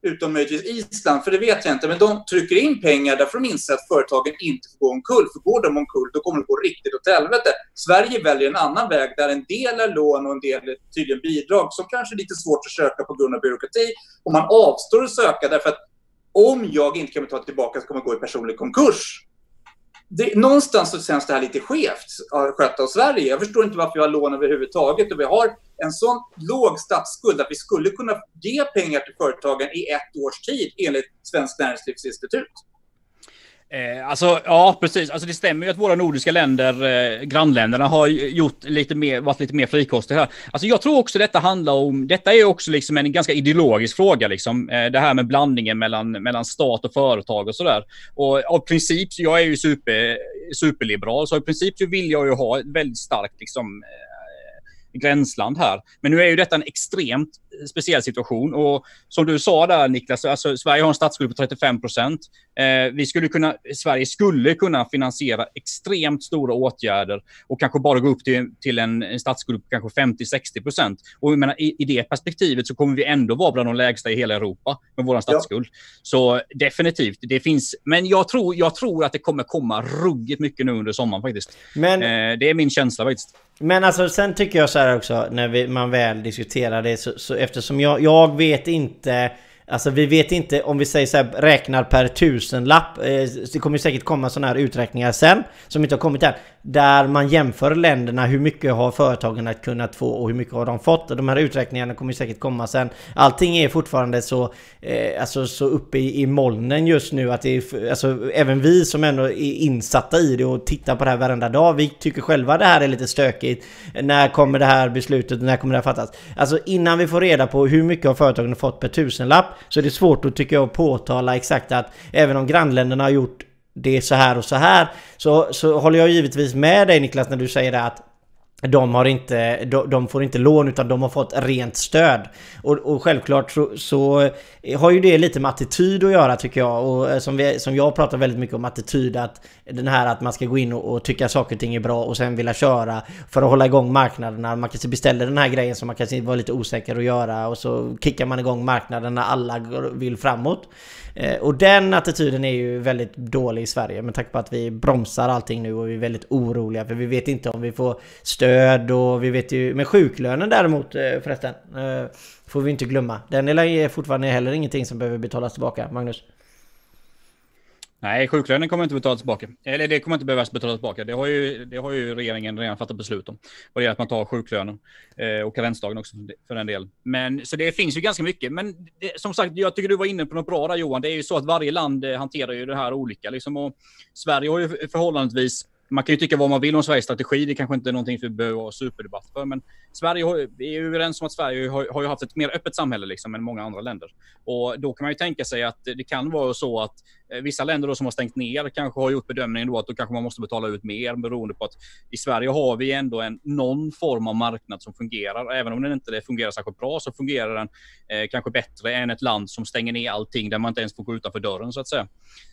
utom möjligtvis Island, för det vet jag inte, men de trycker in pengar därför de inser att företagen inte får gå omkull. För går de omkull, då kommer det gå riktigt åt helvete. Sverige väljer en annan väg där en del är lån och en del är tydligen bidrag som kanske är lite svårt att söka på grund av byråkrati. Och man avstår att söka därför att om jag inte kan betala tillbaka så kommer jag gå i personlig konkurs det, någonstans så känns det här lite skevt skött av Sverige. Jag förstår inte varför vi har lån överhuvudtaget och vi har en sån låg statsskuld att vi skulle kunna ge pengar till företagen i ett års tid enligt Svenskt Näringslivsinstitut. Eh, alltså, ja, precis. Alltså, det stämmer ju att våra nordiska länder, eh, grannländerna, har gjort lite mer, varit lite mer frikostiga här. Alltså, jag tror också detta handlar om, detta är också liksom en ganska ideologisk fråga, liksom. Eh, det här med blandningen mellan, mellan stat och företag och sådär. Och av princip, jag är ju super, superliberal, så i princip så vill jag ju ha ett väldigt starkt liksom, eh, gränsland här. Men nu är ju detta en extremt speciell situation och som du sa där Niklas, alltså Sverige har en statsskuld på 35 procent. Eh, vi skulle kunna, Sverige skulle kunna finansiera extremt stora åtgärder och kanske bara gå upp till, till en, en statsskuld på kanske 50-60 procent. Och jag menar, i, i det perspektivet så kommer vi ändå vara bland de lägsta i hela Europa med vår statsskuld. Ja. Så definitivt, det finns, men jag tror, jag tror att det kommer komma ruggigt mycket nu under sommaren faktiskt. Men... Eh, det är min känsla faktiskt. Men alltså sen tycker jag så här också när vi, man väl diskuterar det så, så eftersom jag, jag vet inte Alltså vi vet inte om vi säger så här, räknar per tusenlapp. Eh, det kommer säkert komma sådana här uträkningar sen som inte har kommit än. Där man jämför länderna, hur mycket har företagen kunnat få och hur mycket har de fått. Och de här uträkningarna kommer säkert komma sen. Allting är fortfarande så, eh, alltså, så uppe i, i molnen just nu att det är, alltså, även vi som ändå är insatta i det och tittar på det här varenda dag. Vi tycker själva det här är lite stökigt. När kommer det här beslutet? När kommer det här fattas? Alltså innan vi får reda på hur mycket har företagen fått per tusenlapp så är det svårt att tycka jag påtala exakt att även om grannländerna har gjort det så här och så här så, så håller jag givetvis med dig Niklas när du säger det att de, har inte, de, de, får inte lån utan de har fått rent stöd. Och, och självklart så, så, har ju det lite med attityd att göra tycker jag. Och eh, som, vi, som jag pratar väldigt mycket om attityd. Att den här att man ska gå in och, och tycka saker och ting är bra och sen vilja köra för att hålla igång marknaderna. Man kanske beställer den här grejen som man kanske var lite osäker att göra och så kickar man igång marknaden när alla vill framåt. Eh, och den attityden är ju väldigt dålig i Sverige med tanke på att vi bromsar allting nu och vi är väldigt oroliga för vi vet inte om vi får stöd och vi vet ju... Men sjuklönen däremot eh, förresten eh, får vi inte glömma. Den är fortfarande heller ingenting som behöver betalas tillbaka, Magnus. Nej, sjuklönen kommer inte betalas tillbaka. Eller det kommer inte behövas betalas tillbaka. Det har ju, det har ju regeringen redan fattat beslut om. Vad det gäller att man tar sjuklönen. Eh, och karensdagen också för den del. Men så det finns ju ganska mycket. Men det, som sagt, jag tycker du var inne på något bra där Johan. Det är ju så att varje land eh, hanterar ju det här olika. Liksom, och Sverige har ju förhållandevis man kan ju tycka vad man vill om Sveriges strategi. Det kanske inte är någonting vi behöver ha superdebatt för. Men Sverige har, vi är ju överens om att Sverige har, har ju haft ett mer öppet samhälle liksom, än många andra länder. Och då kan man ju tänka sig att det kan vara så att eh, vissa länder då som har stängt ner kanske har gjort bedömningen då att då kanske man måste betala ut mer beroende på att i Sverige har vi ändå en någon form av marknad som fungerar. Även om den inte fungerar särskilt bra så fungerar den eh, kanske bättre än ett land som stänger ner allting där man inte ens får gå utanför dörren så att säga.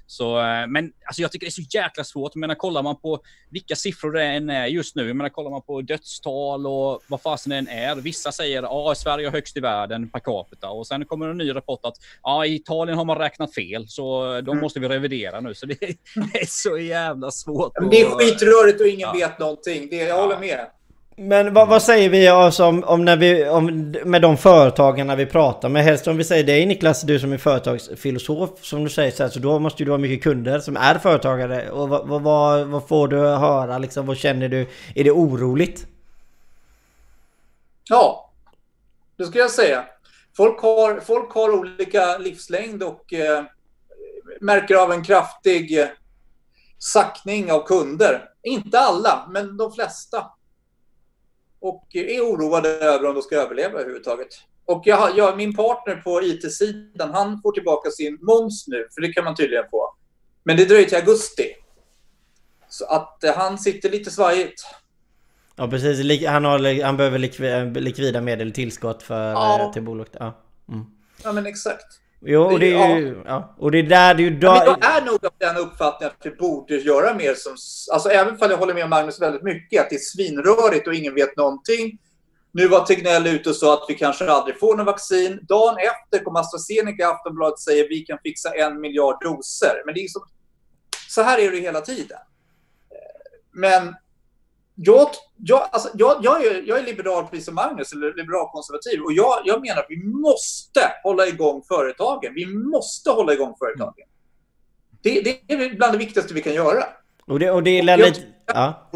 Så, eh, men alltså, jag tycker det är så jäkla svårt. Jag menar, kollar man på vilka siffror det än är just nu. Jag menar, kollar man på dödstal och vad fan fasen än är. Vissa säger att ah, Sverige har högst i världen per capita och sen kommer en ny rapport att ah, i Italien har man räknat fel så de mm. måste vi revidera nu. Så det är, *laughs* det är så jävla svårt. Men det är skitrörigt och ingen ja. vet någonting. Det, jag ja. håller med. Men vad, vad, säger vi alltså om, om, när vi, om, med de företagen vi pratar med? Helst om vi säger dig Niklas, du som är företagsfilosof som du säger så, här, så då måste du ha mycket kunder som är företagare. Och vad, vad, vad får du höra liksom? Vad känner du? Är det oroligt? Ja, det skulle jag säga. Folk har, folk har olika livslängd och eh, märker av en kraftig eh, sackning av kunder. Inte alla, men de flesta. Och är oroade över om de ska överleva överhuvudtaget. Och jag, jag, min partner på IT-sidan, han får tillbaka sin moms nu, för det kan man tydligen få. Men det dröjer till augusti. Så att eh, han sitter lite svajigt. Ja precis, han, har, han behöver likvida medel tillskott för, ja. Eh, till bolaget. Ja. Mm. ja men exakt. Jo, och det är ju... Ja. Och det är där det är ju... Då... Men jag är nog av den uppfattningen att vi borde göra mer som... Alltså även om jag håller med Magnus väldigt mycket, att det är svinrörigt och ingen vet någonting. Nu var Tegnell ute och sa att vi kanske aldrig får någon vaccin. Dagen efter kom AstraZeneca Aftonbladet och säger att vi kan fixa en miljard doser. Men det är så, så här är det hela tiden. Men jag, jag, alltså, jag, jag, är, jag är liberal precis som Magnus, eller liberal konservativ. Och jag, jag menar att vi måste hålla igång företagen. Vi måste hålla igång företagen. Det, det är bland det viktigaste vi kan göra. Och det, och det är lite... Ja.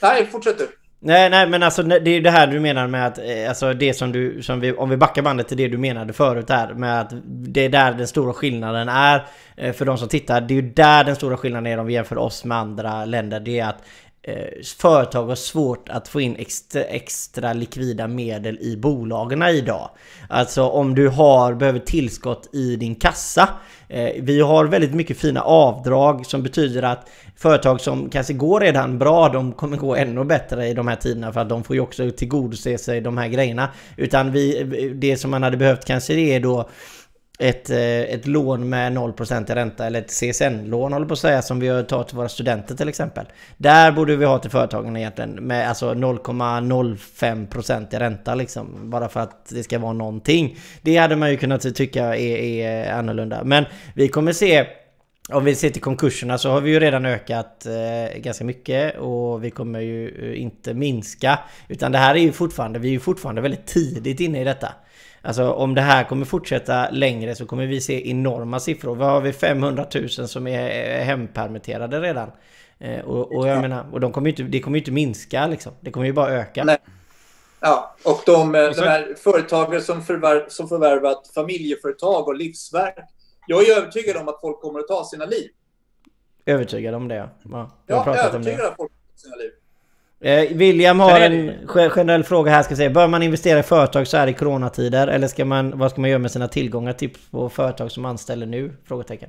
Nej, fortsätt du. Nej, nej, men alltså det är ju det här du menar med att, eh, alltså det som du, som vi, om vi backar bandet till det du menade förut här med att det är där den stora skillnaden är eh, för de som tittar. Det är ju där den stora skillnaden är om vi jämför oss med andra länder. Det är att Eh, företag har svårt att få in extra, extra likvida medel i bolagen idag. Alltså om du har, behöver tillskott i din kassa. Eh, vi har väldigt mycket fina avdrag som betyder att företag som kanske går redan bra, de kommer gå ännu bättre i de här tiderna för att de får ju också tillgodose sig de här grejerna. Utan vi, det som man hade behövt kanske det är då ett, eh, ett lån med 0% i ränta eller ett CSN-lån håller på att säga som vi tar till våra studenter till exempel. Där borde vi ha till företagen egentligen med alltså 0,05% i ränta liksom. Bara för att det ska vara någonting. Det hade man ju kunnat tycka är, är annorlunda. Men vi kommer se om vi ser till konkurserna så har vi ju redan ökat eh, ganska mycket och vi kommer ju eh, inte minska. Utan det här är ju fortfarande, vi är ju fortfarande väldigt tidigt inne i detta. Alltså om det här kommer fortsätta längre så kommer vi se enorma siffror. Vad har vi 500 000 som är hempermitterade redan? Eh, och, och, jag menar, och de kommer inte, det kommer ju inte minska liksom. Det kommer ju bara öka. Nej. Ja, och de, eh, de här företagen som, förvärv, som förvärvat familjeföretag och livsverk. Jag är övertygad om att folk kommer att ta sina liv. Övertygad om det, ja. Ja, ja övertygad om att folk kommer att ta sina liv. Eh, William har en generell fråga här ska säga. Bör man investera i företag så här i coronatider? Eller ska man, vad ska man göra med sina tillgångar? Tips på företag som anställer nu? Frågetecken.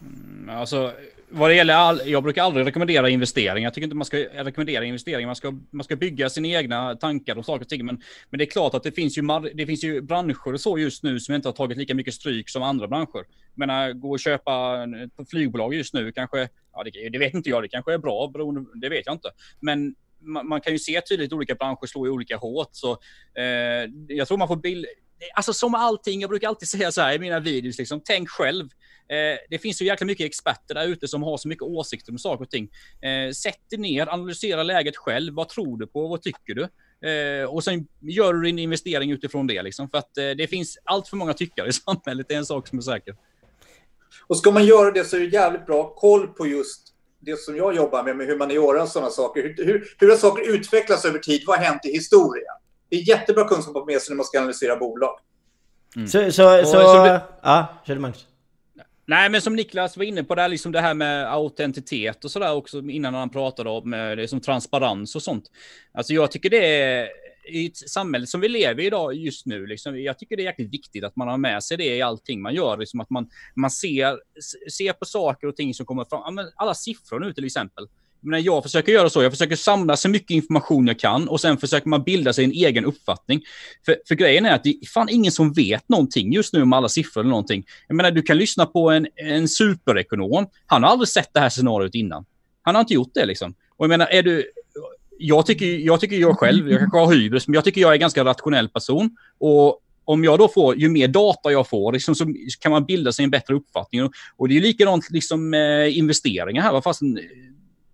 Mm, alltså, vad det gäller all, jag brukar aldrig rekommendera investeringar. Jag tycker inte man ska rekommendera investeringar. Man ska, man ska bygga sina egna tankar om saker och ting. Men, men det är klart att det finns, ju, det finns ju branscher och så just nu som inte har tagit lika mycket stryk som andra branscher. Jag menar, gå och köpa ett flygbolag just nu kanske, ja det, det vet inte jag, det kanske är bra, beroende, det vet jag inte. Men man, man kan ju se tydligt olika branscher slå i olika hårt. Så, eh, jag tror man får bild... Alltså som allting, jag brukar alltid *laughs* säga så här i mina videos, liksom, tänk själv. Eh, det finns så jäkla mycket experter där ute som har så mycket åsikter om saker och ting. Eh, sätt dig ner, analysera läget själv. Vad tror du på? Vad tycker du? Eh, och sen gör du din investering utifrån det. Liksom, för att eh, det finns allt för många tyckare i *laughs* samhället. Det är en sak som är säker. Och ska man göra det så är det jävligt bra koll på just det som jag jobbar med, med humaniora och sådana saker. Hur, hur, hur har saker utvecklats över tid? Vad har hänt i historien? Det är jättebra kunskap att med sig när man ska analysera bolag. Mm. Så, så, så, så, ja, kör du Magnus. Nej, men som Niklas var inne på, där, liksom det här med autenticitet och sådär också innan han pratade om eh, det som transparens och sånt. Alltså jag tycker det är i ett samhälle som vi lever i idag just nu, liksom, jag tycker det är jäkligt viktigt att man har med sig det i allting man gör. Liksom att man, man ser, ser på saker och ting som kommer fram. Alla siffror nu till exempel. Men jag försöker göra så, jag försöker samla så mycket information jag kan och sen försöker man bilda sig en egen uppfattning. För, för grejen är att det är fan ingen som vet någonting just nu om alla siffror eller någonting. Jag menar, du kan lyssna på en, en superekonom. Han har aldrig sett det här scenariot innan. Han har inte gjort det liksom. Och jag menar, är du... Jag tycker, jag tycker jag själv, jag kanske har hybris, men jag tycker jag är en ganska rationell person. Och om jag då får, ju mer data jag får, liksom, så kan man bilda sig en bättre uppfattning. Och, och det är likadant liksom, med investeringar här. Fast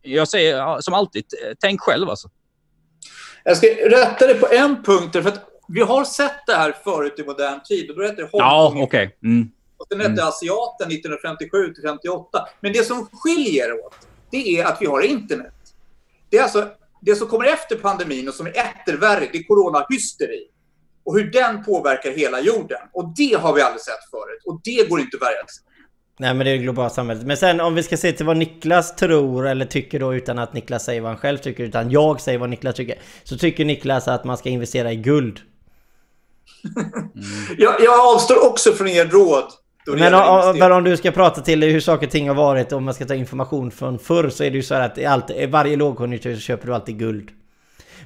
jag säger som alltid, tänk själv alltså. Jag ska rätta dig på en punkt, för att vi har sett det här förut i modern tid. Och då hette det Hongkong. Ja. Okay. Mm. Och sen hette mm. Asiaten 1957 till 58. Men det som skiljer åt, det är att vi har internet. Det är alltså det som kommer efter pandemin och som är ettervärre, det är coronahysteri. Och hur den påverkar hela jorden. Och det har vi aldrig sett förut. Och det går inte att värja sig. Nej men det är det globala samhället. Men sen om vi ska se till vad Niklas tror eller tycker då utan att Niklas säger vad han själv tycker utan jag säger vad Niklas tycker. Så tycker Niklas att man ska investera i guld. Mm. *laughs* jag, jag avstår också från er råd. Men om, men om du ska prata till hur saker och ting har varit om man ska ta information från förr så är det ju så här att allt, varje lågkonjunktur så köper du alltid guld.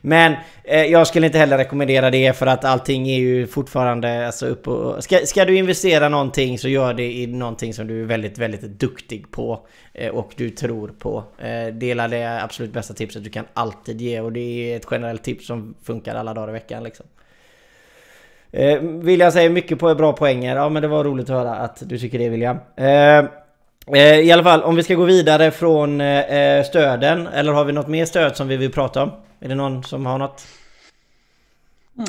Men eh, jag skulle inte heller rekommendera det för att allting är ju fortfarande alltså, upp och... Ska, ska du investera någonting så gör det i någonting som du är väldigt, väldigt duktig på eh, och du tror på. Eh, dela det absolut bästa tipset du kan alltid ge och det är ett generellt tips som funkar alla dagar i veckan liksom. Eh, William säger mycket på bra poänger. Ja men det var roligt att höra att du tycker det William. Eh, eh, Eh, I alla fall om vi ska gå vidare från eh, eh, stöden. Eller har vi något mer stöd som vi vill prata om? Är det någon som har något?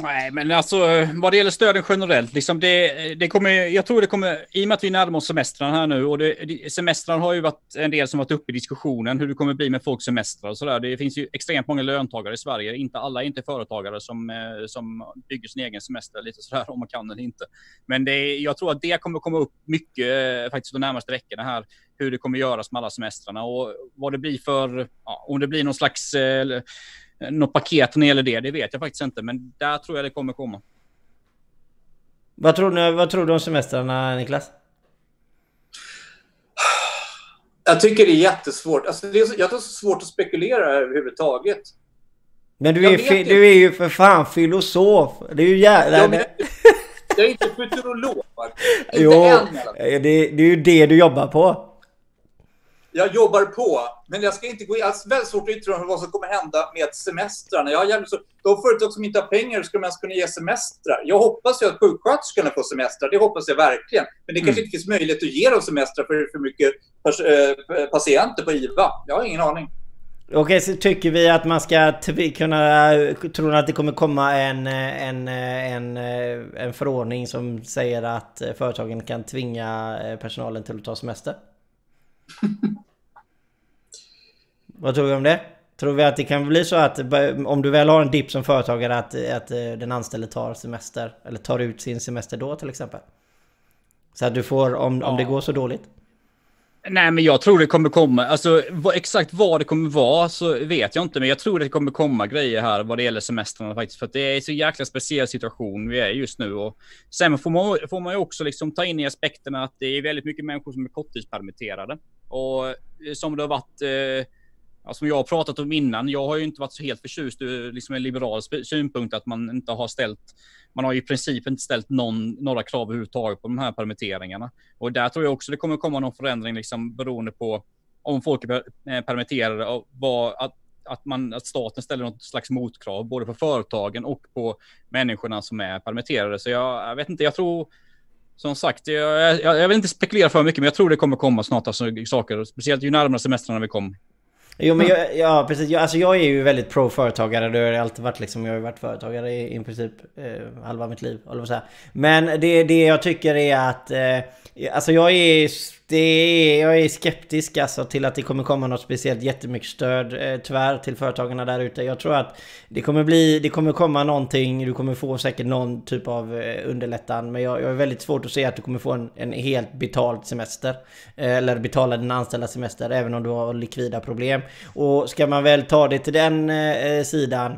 Nej, men alltså eh, vad det gäller stöden generellt, liksom det, eh, det kommer, jag tror det kommer, i och med att vi närmar oss semestrarna här nu och det, semestrarna har ju varit en del som varit uppe i diskussionen hur det kommer bli med folks semestrar och sådär. Det finns ju extremt många löntagare i Sverige, inte alla är inte företagare som, eh, som bygger sin egen semester lite sådär om man kan eller inte. Men det, jag tror att det kommer komma upp mycket faktiskt de närmaste veckorna här, hur det kommer göras med alla semestrarna och vad det blir för, ja, om det blir någon slags eh, något paket när det gäller det, det vet jag faktiskt inte. Men där tror jag det kommer komma. Vad tror du, vad tror du om semestrarna, Niklas? Jag tycker det är jättesvårt. Alltså, det är så, jag har så svårt att spekulera överhuvudtaget. Men du är, fi, du är ju för fan filosof. Det är ju jävla... Ja, men, jag är inte futurolog. *laughs* Inte jo, än, det, det är ju det du jobbar på jag jobbar på, men jag ska inte gå in. Jag har väldigt svårt att yttra mig vad som kommer hända med semestrarna. Jag har så, de företag som inte har pengar ska man kunna ge semestrar. Jag hoppas ju att sjuksköterskorna får semestrar. Det hoppas jag verkligen. Men det mm. kanske inte finns möjlighet att ge dem semestrar för för mycket äh, patienter på IVA. Jag har ingen aning. Okej, så tycker vi att man ska kunna... Tror att det kommer komma en, en, en, en förordning som säger att företagen kan tvinga personalen till att ta semester? *laughs* Vad tror vi om det? Tror vi att det kan bli så att om du väl har en dipp som företagare att, att eh, den anställde tar semester eller tar ut sin semester då till exempel? Så att du får om, ja. om det går så dåligt? Nej, men jag tror det kommer komma. Alltså vad, exakt vad det kommer vara så vet jag inte, men jag tror det kommer komma grejer här vad det gäller semestrarna faktiskt, för att det är så jäkla speciell situation vi är just nu och sen får man, får man ju också liksom ta in i aspekterna att det är väldigt mycket människor som är korttidspermitterade och eh, som det har varit eh, som jag har pratat om innan, jag har ju inte varit så helt förtjust ur liksom en liberal synpunkt att man inte har ställt, man har i princip inte ställt någon, några krav överhuvudtaget på de här permitteringarna. Och där tror jag också det kommer komma någon förändring liksom beroende på om folk är eh, permitterade och vad, att, att, man, att staten ställer något slags motkrav både på företagen och på människorna som är permitterade. Så jag, jag vet inte, jag tror som sagt, jag, jag, jag, vill inte spekulera för mycket, men jag tror det kommer komma snart alltså, saker, speciellt ju närmare semestrarna vi kommer. Jo men jag, ja precis, jag, alltså jag är ju väldigt pro-företagare. Det har alltid varit liksom, jag har ju varit företagare i, i princip eh, halva mitt liv. Säga. Men det, det jag tycker är att, eh, alltså jag är det är, jag är skeptisk alltså till att det kommer komma något speciellt jättemycket stöd eh, tyvärr till företagarna där ute. Jag tror att det kommer bli, det kommer komma någonting, du kommer få säkert någon typ av eh, underlättan. Men jag, jag är väldigt svårt att se att du kommer få en, en helt betald semester. Eh, eller betala din anställda semester även om du har likvida problem. Och ska man väl ta det till den eh, eh, sidan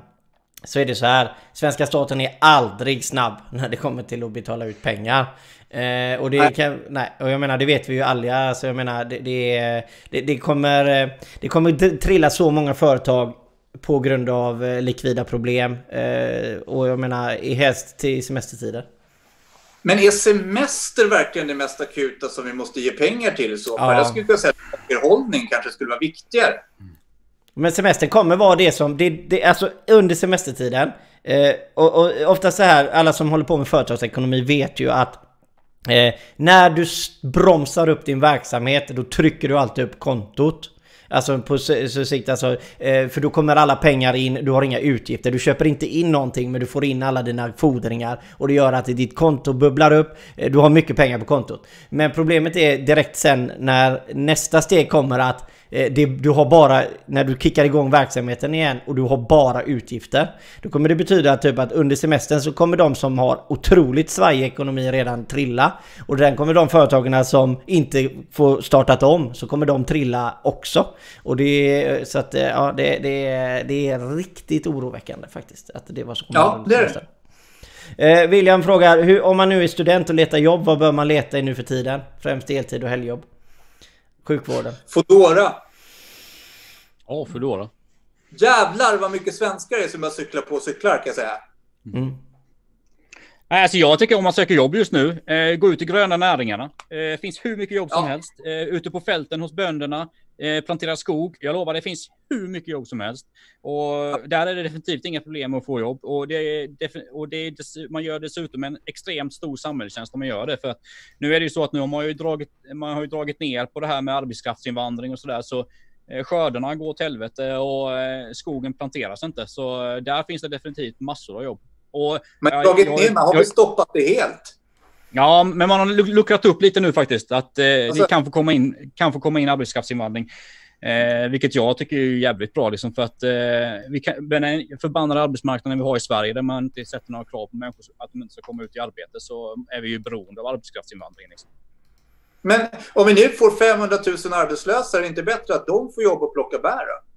så är det så här. Svenska staten är aldrig snabb när det kommer till att betala ut pengar. Eh, och det kan, nej, och jag menar det vet vi ju alla. Så jag menar det, det, det, det kommer, det kommer trilla så många företag på grund av eh, likvida problem. Eh, och jag menar i helst till semestertider. Men är semester verkligen det mest akuta som vi måste ge pengar till i så? Ja. Jag skulle kunna säga att förhållning kanske skulle vara viktigare. Men semestern kommer vara det som, det, det, alltså under semestertiden. Eh, och, och ofta så här, alla som håller på med företagsekonomi vet ju att Eh, när du bromsar upp din verksamhet, då trycker du alltid upp kontot. Alltså på så sikt alltså, eh, för då kommer alla pengar in, du har inga utgifter. Du köper inte in någonting men du får in alla dina fordringar. Och det gör att ditt konto bubblar upp, eh, du har mycket pengar på kontot. Men problemet är direkt sen när nästa steg kommer att det, du har bara, när du kickar igång verksamheten igen och du har bara utgifter. Då kommer det betyda typ att under semestern så kommer de som har otroligt svajig ekonomi redan trilla. Och den kommer de företagen som inte får startat om, så kommer de trilla också. Och det så att, ja, det, det, det är riktigt oroväckande faktiskt. Att det var så Ja, det är det. Eh, William frågar, hur, om man nu är student och letar jobb, vad bör man leta i nu för tiden? Främst deltid och helgjobb. Sjukvården. Foodora. Ja, för då då. Jävlar vad mycket svenskar det är som bara cyklar på cyklar kan jag säga. Mm. Nej, Alltså jag tycker om man söker jobb just nu, eh, gå ut i gröna näringarna. Eh, finns hur mycket jobb som Ja. helst. Eh, ute på fälten hos bönderna, eh, plantera skog. Jag lovar, det finns hur mycket jobb som helst. Och där är det definitivt inga problem att få jobb. Och, det och det är man gör dessutom en extremt stor samhällstjänst om man gör det. För att nu är det ju så att nu har man ju dragit, man har ju dragit ner på det här med arbetskraftsinvandring och sådär. Så eh, skördarna går åt helvete och eh, skogen planteras inte. Så där finns det definitivt massor av jobb. Och Men dragit ner, man har väl stoppat det helt? Ja, men man har lu- luckrat upp lite nu faktiskt. Att eh, Alltså- det kan få komma in, kan få komma in arbetskraftsinvandring. Eh, vilket jag tycker är jävligt bra. Liksom, för att eh, vi kan, den förbannade arbetsmarknaden vi har i Sverige där man inte sätter några krav på människor att de inte ska komma ut i arbete så är vi ju beroende av arbetskraftsinvandring. Liksom. Men om vi nu får 500 000 arbetslösa, är det inte bättre att de får jobb och plocka bär då?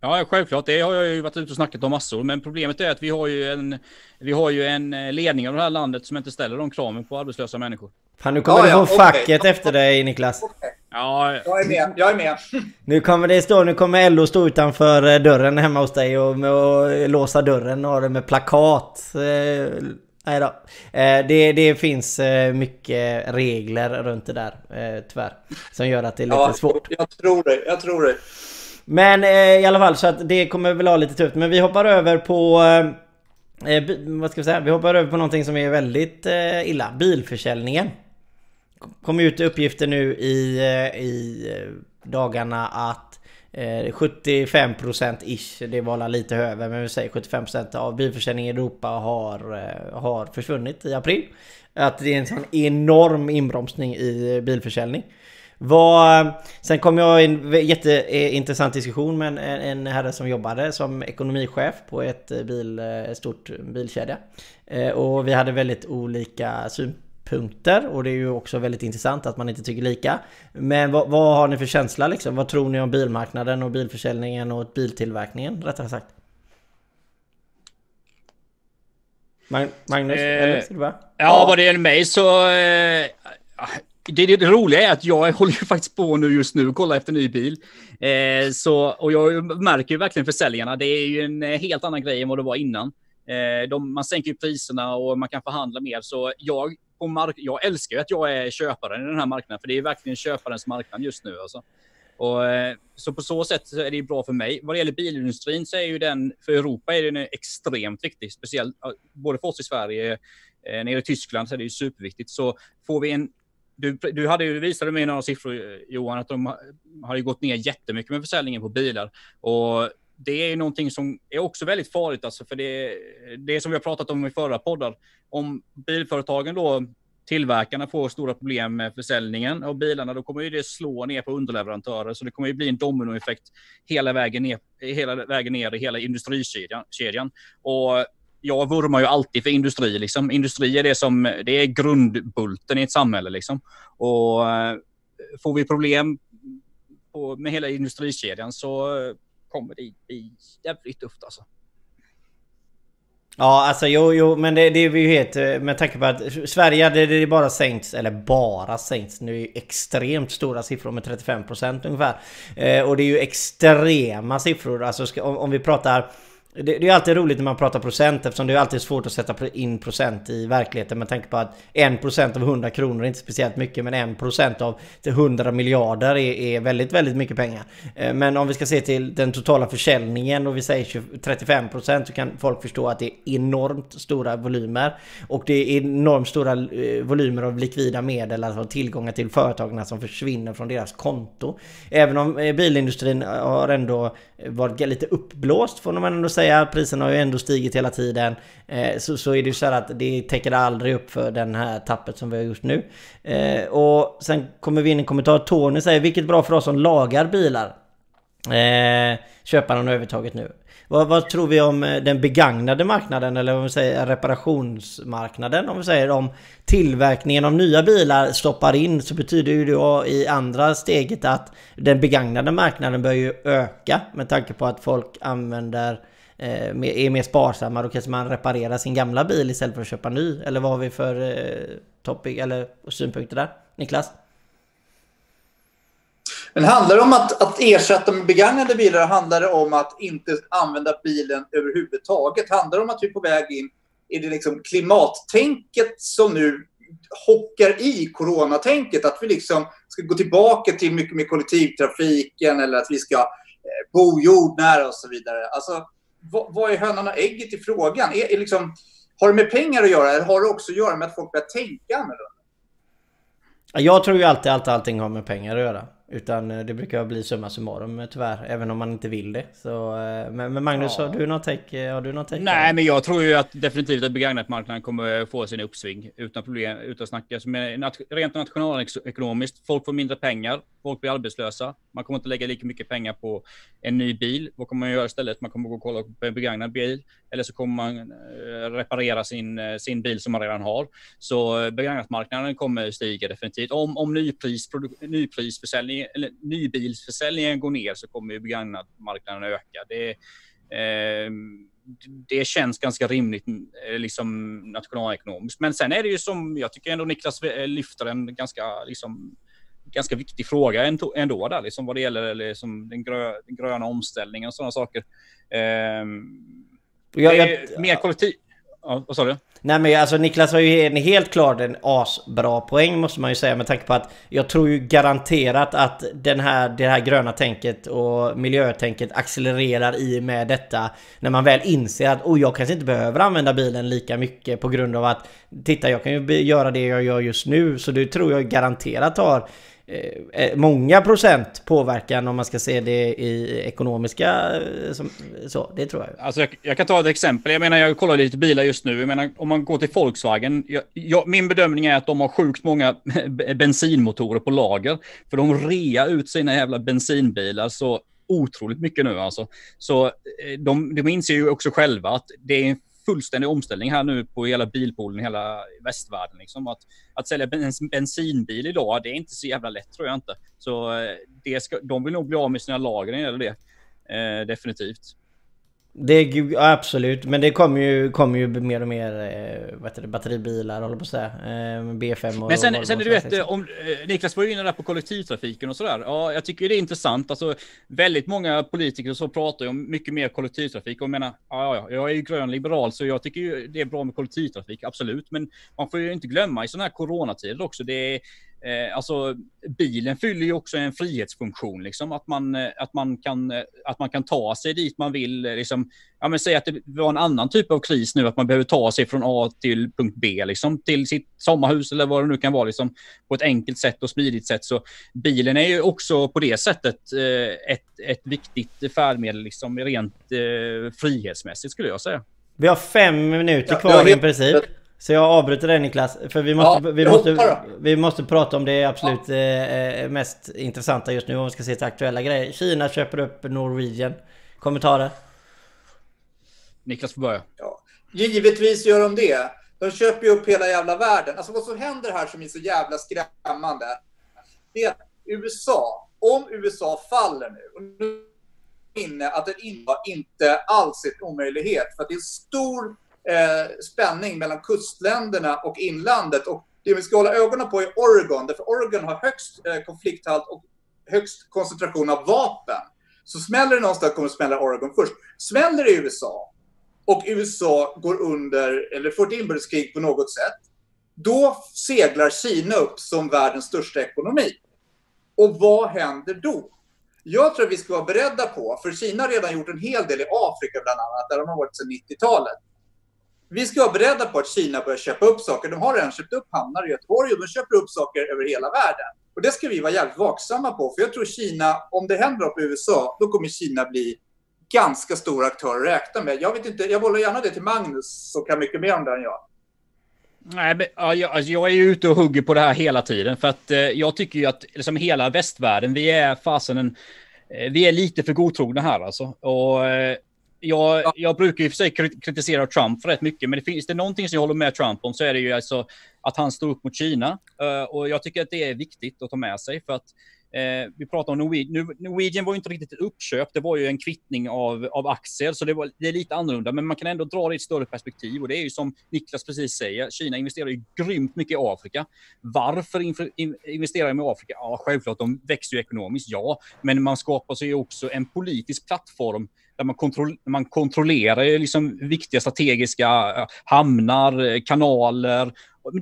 Ja, självklart. Det har jag ju varit ute och snackat om massor. Men problemet är att vi har ju en, vi har ju en eh, ledning av det här landet som inte ställer de kraven på arbetslösa människor. Fan, nu kommer Ja, du ja, få okej. facket efter dig Niklas. Ja, Jag är med, jag är med. Nu kommer det stå, nu kommer LO stå utanför eh, dörren hemma hos dig och, och låsa dörren och ha det med plakat. Eh, nej då. Eh, det, det finns eh, mycket regler runt det där, eh, tyvärr. Som gör att det är lite Ja, svårt. jag tror det, jag tror det. Men eh, i alla fall så att det kommer väl ha lite tufft. Men vi hoppar över på... Eh, eh vad ska vi säga? Vi hoppar över på någonting som är väldigt eh, illa. Bilförsäljningen. Kom ut uppgifter nu i, eh, i eh, dagarna att eh, 75% ish, det var lite över men vi säger 75% av bilförsäljningen i Europa har, eh, har försvunnit i april. Att det är en sån enorm inbromsning i eh, bilförsäljning. Vad, sen kom jag i en jätteintressant diskussion med en, en herre som jobbade som ekonomichef på ett bil, ett stort bilkedja. Eh, Och vi hade väldigt olika synpunkter och det är ju också väldigt intressant att man inte tycker lika. Men vad, vad har ni för känsla liksom? Vad tror ni om bilmarknaden och bilförsäljningen och biltillverkningen rättare sagt? Mag- Magnus, Eh, eller? Ja, vad det gäller mig så... Eh, det, det, det roliga är att jag *laughs* håller ju faktiskt på nu just nu och kollar efter ny bil. Eh, så, och jag märker ju verkligen försäljarna. Det är ju en helt annan grej än vad det var innan. Eh, de, man sänker ju priserna och man kan förhandla mer. Så jag, på mark jag älskar ju att jag är köparen i den här marknaden. För det är verkligen köparens marknad just nu. Alltså. Och, eh, så på så sätt så är det ju bra för mig. Vad det gäller bilindustrin så är ju den, för Europa är den extremt viktig. Speciellt både för oss i Sverige, eh, nere i Tyskland så är det ju superviktigt. Så får vi en du, du hade ju visade mig några siffror Johan, att de har ju gått ner jättemycket med försäljningen på bilar. Och det är ju någonting som är också väldigt farligt, alltså, för det, det är som vi har pratat om i förra poddar. Om bilföretagen då, tillverkarna får stora problem med försäljningen av bilarna, då kommer ju det slå ner på underleverantörer. Så det kommer ju bli en dominoeffekt hela vägen ner, hela vägen ner i hela industrikedjan. kedjan. Och jag vurmar ju alltid för industri. Liksom. Industri är det som det är grundbulten i ett samhälle. Liksom. Och eh, får vi problem på, med hela industrikedjan så eh, kommer det bli jävligt tufft alltså. Ja, alltså jo, jo, men det, det är vi ju helt... Eh, med tanke på att Sverige, det, det är bara sänkts, eller bara sänkts, nu är ju extremt stora siffror med 35% ungefär. Eh, och det är ju extrema siffror, alltså ska, om, om vi pratar... Det, det är alltid roligt när man pratar procent eftersom det är alltid svårt att sätta in procent i verkligheten med tanke på att 1% av 100 kronor är inte speciellt mycket men 1% av 100 miljarder är, är väldigt, väldigt mycket pengar. Eh, men om vi ska se till den totala försäljningen och vi säger 20 35% så kan folk förstå att det är enormt stora volymer. Och det är enormt stora eh, volymer av likvida medel, alltså tillgångar till företagen som försvinner från deras konto. Även om eh, bilindustrin har ändå varit lite uppblåst får man ändå säga. Priserna har ju ändå stigit hela tiden. Eh, Så, så är det ju så här att det täcker aldrig upp för den här tappet som vi har gjort nu. Eh, Och sen kommer vi in i en kommentar. Tony säger vilket bra för oss som lagar bilar. Eh, köparen har övertaget nu. Vad, vad, tror vi om eh, den begagnade marknaden eller om vi säger reparationsmarknaden? Om vi säger om tillverkningen av nya bilar stoppar in så betyder ju det i andra steget att den begagnade marknaden bör ju öka med tanke på att folk använder eh, Eh, är mer sparsamma. Då kanske man reparerar sin gamla bil istället för att köpa ny. Eller vad har vi för eh, topic eller synpunkter där? Niklas? Men handlar det om att, att ersätta med begagnade bilar? Handlar det om att inte använda bilen överhuvudtaget? Handlar det om att vi är på väg in i det liksom klimattänket som nu hockar i coronatänket? Att vi liksom ska gå tillbaka till mycket mer kollektivtrafiken eller att vi ska eh, bo jordnära och så vidare. Alltså, vad, vad är hönan och ägget i frågan? Är, är liksom, har det med pengar att göra eller har det också att göra med att folk börjar tänka annorlunda? Jag tror ju alltid att allting har med pengar att göra. Utan eh, det brukar bli summa summarum eh, tyvärr, även om man inte vill det. Så, eh, men, men Magnus, ja. har du något take? Har du något take Nej, men jag tror ju att definitivt att begagnatmarknaden kommer få sin uppsving utan problem, utan att snacka. Men rent nationalekonomiskt, folk får mindre pengar, folk blir arbetslösa. Man kommer inte lägga lika mycket pengar på en ny bil. Vad kommer man göra istället? Man kommer gå och kolla på en begagnad bil eller så kommer man reparera sin, sin bil som man redan har. Så begagnatmarknaden kommer stiga definitivt. Om, om nypris, nyprisförsäljning eller nybilsförsäljningen går ner så kommer ju begagnatmarknaden öka. Det, eh, det känns ganska rimligt eh, liksom nationalekonomiskt. Men sen är det ju som jag tycker ändå Niklas eh, lyfter en ganska liksom ganska viktig fråga ändå där, liksom vad det gäller liksom den, grö, den gröna omställningen och sådana saker. Eh, jag, jag, mer kollektiv... Ja, vad sa du? Nej men alltså Niklas har ju en helt klart en asbra poäng måste man ju säga med tanke på att jag tror ju garanterat att den här, det här gröna tänket och miljötänket accelererar i och med detta. När man väl inser att oh, jag kanske inte behöver använda bilen lika mycket på grund av att titta jag kan ju göra det jag gör just nu. Så det tror jag garanterat har Eh, eh, många procent påverkan om man ska se det i ekonomiska eh, som, så, det tror jag. Alltså jag, jag, kan ta ett exempel. Jag menar, jag kollar lite bilar just nu. Jag menar, om man går till Volkswagen. Jag, jag, min bedömning är att de har sjukt många *laughs* bensinmotorer på lager. För de rea ut sina jävla bensinbilar så otroligt mycket nu alltså. Så de, de inser ju också själva att det är en fullständig omställning här nu på hela bilpoolen i hela västvärlden. Liksom. Att, att sälja en bensinbil idag, det är inte så jävla lätt tror jag inte. Så eh, det ska, de vill nog bli av med sina lager när det gäller det. Eh, definitivt. Det är absolut, men det kommer ju, kommer ju mer och mer eh, vad heter det, batteribilar håller på att säga. Eh, B5 och Men sen, sen du vet, om, eh, Niklas var ju inne där på kollektivtrafiken och sådär. Ja, jag tycker det är intressant. Alltså, väldigt många politiker så pratar ju om mycket mer kollektivtrafik och menar, ja, ja, jag är ju grön liberal så jag tycker ju det är bra med kollektivtrafik, absolut. Men man får ju inte glömma i sådana här coronatider också, det är Eh, alltså bilen fyller ju också en frihetsfunktion, liksom att man, eh, att man, kan, eh, att man kan ta sig dit man vill. Liksom, ja, men säg att det var en annan typ av kris nu, att man behöver ta sig från A till punkt B, liksom, till sitt sommarhus eller vad det nu kan vara, liksom, på ett enkelt sätt och smidigt sätt. Så bilen är ju också på det sättet eh, ett, ett viktigt färdmedel, liksom, rent eh, frihetsmässigt skulle jag säga. Vi har fem minuter kvar ja, i princip. Så jag avbryter dig Niklas, för vi måste, ja, vi, måste, vi måste prata om det absolut ja. eh, mest intressanta just nu om vi ska se till aktuella grejer. Kina köper upp Norwegian. Kommentarer? Niklas får börja. Ja. Givetvis gör de det. De köper ju upp hela jävla världen. Alltså vad som händer här som är så jävla skrämmande. Det är att USA, om USA faller nu, och nu inne att det inte alls är en omöjlighet. För att det är stor eh, spänning mellan kustländerna och inlandet. Och det vi ska hålla ögonen på är Oregon, därför Oregon har högst eh, konflikthalt och högst koncentration av vapen. Så smäller det någonstans kommer det smälla Oregon först. Smäller det i USA och USA går under, eller får ett inbördeskrig på något sätt, då seglar Kina upp som världens största ekonomi. Och vad händer då? Jag tror att vi ska vara beredda på, för Kina har redan gjort en hel del i Afrika bland annat, där de har varit sedan 90-talet vi ska vara beredda på att Kina börjar köpa upp saker. De har redan köpt upp hamnar i Göteborg och de köper upp saker över hela världen. Och det ska vi vara jävligt vaksamma på. För jag tror Kina, om det händer något i USA, då kommer Kina bli ganska stor aktör att räkna med. Jag vet inte, jag bollar gärna det till Magnus som kan mycket mer om det än jag. Nej, men, ja, jag, alltså, jag är ju ute och hugger på det här hela tiden för att eh, jag tycker ju att liksom hela västvärlden, vi är fasen en eh, vi är lite för godtrogna här alltså. Och, eh, jag, ja. jag brukar ju för sig kritisera Trump för rätt mycket, men det finns det någonting som jag håller med Trump om så är det ju alltså att han står upp mot Kina. Uh, och jag tycker att det är viktigt att ta med sig för att Eh, vi pratar om Norwegian. Norwegian var inte riktigt ett uppköp. Det var ju en kvittning av, av aktier, så det, var, det är lite annorlunda. Men man kan ändå dra det i ett större perspektiv. Och det är ju som Niklas precis säger, Kina investerar ju grymt mycket i Afrika. Varför investerar de i Afrika? Ja, självklart, de växer ju ekonomiskt, ja. Men man skapar sig ju också en politisk plattform där man, kontroll, man kontrollerar liksom viktiga strategiska eh, hamnar, kanaler.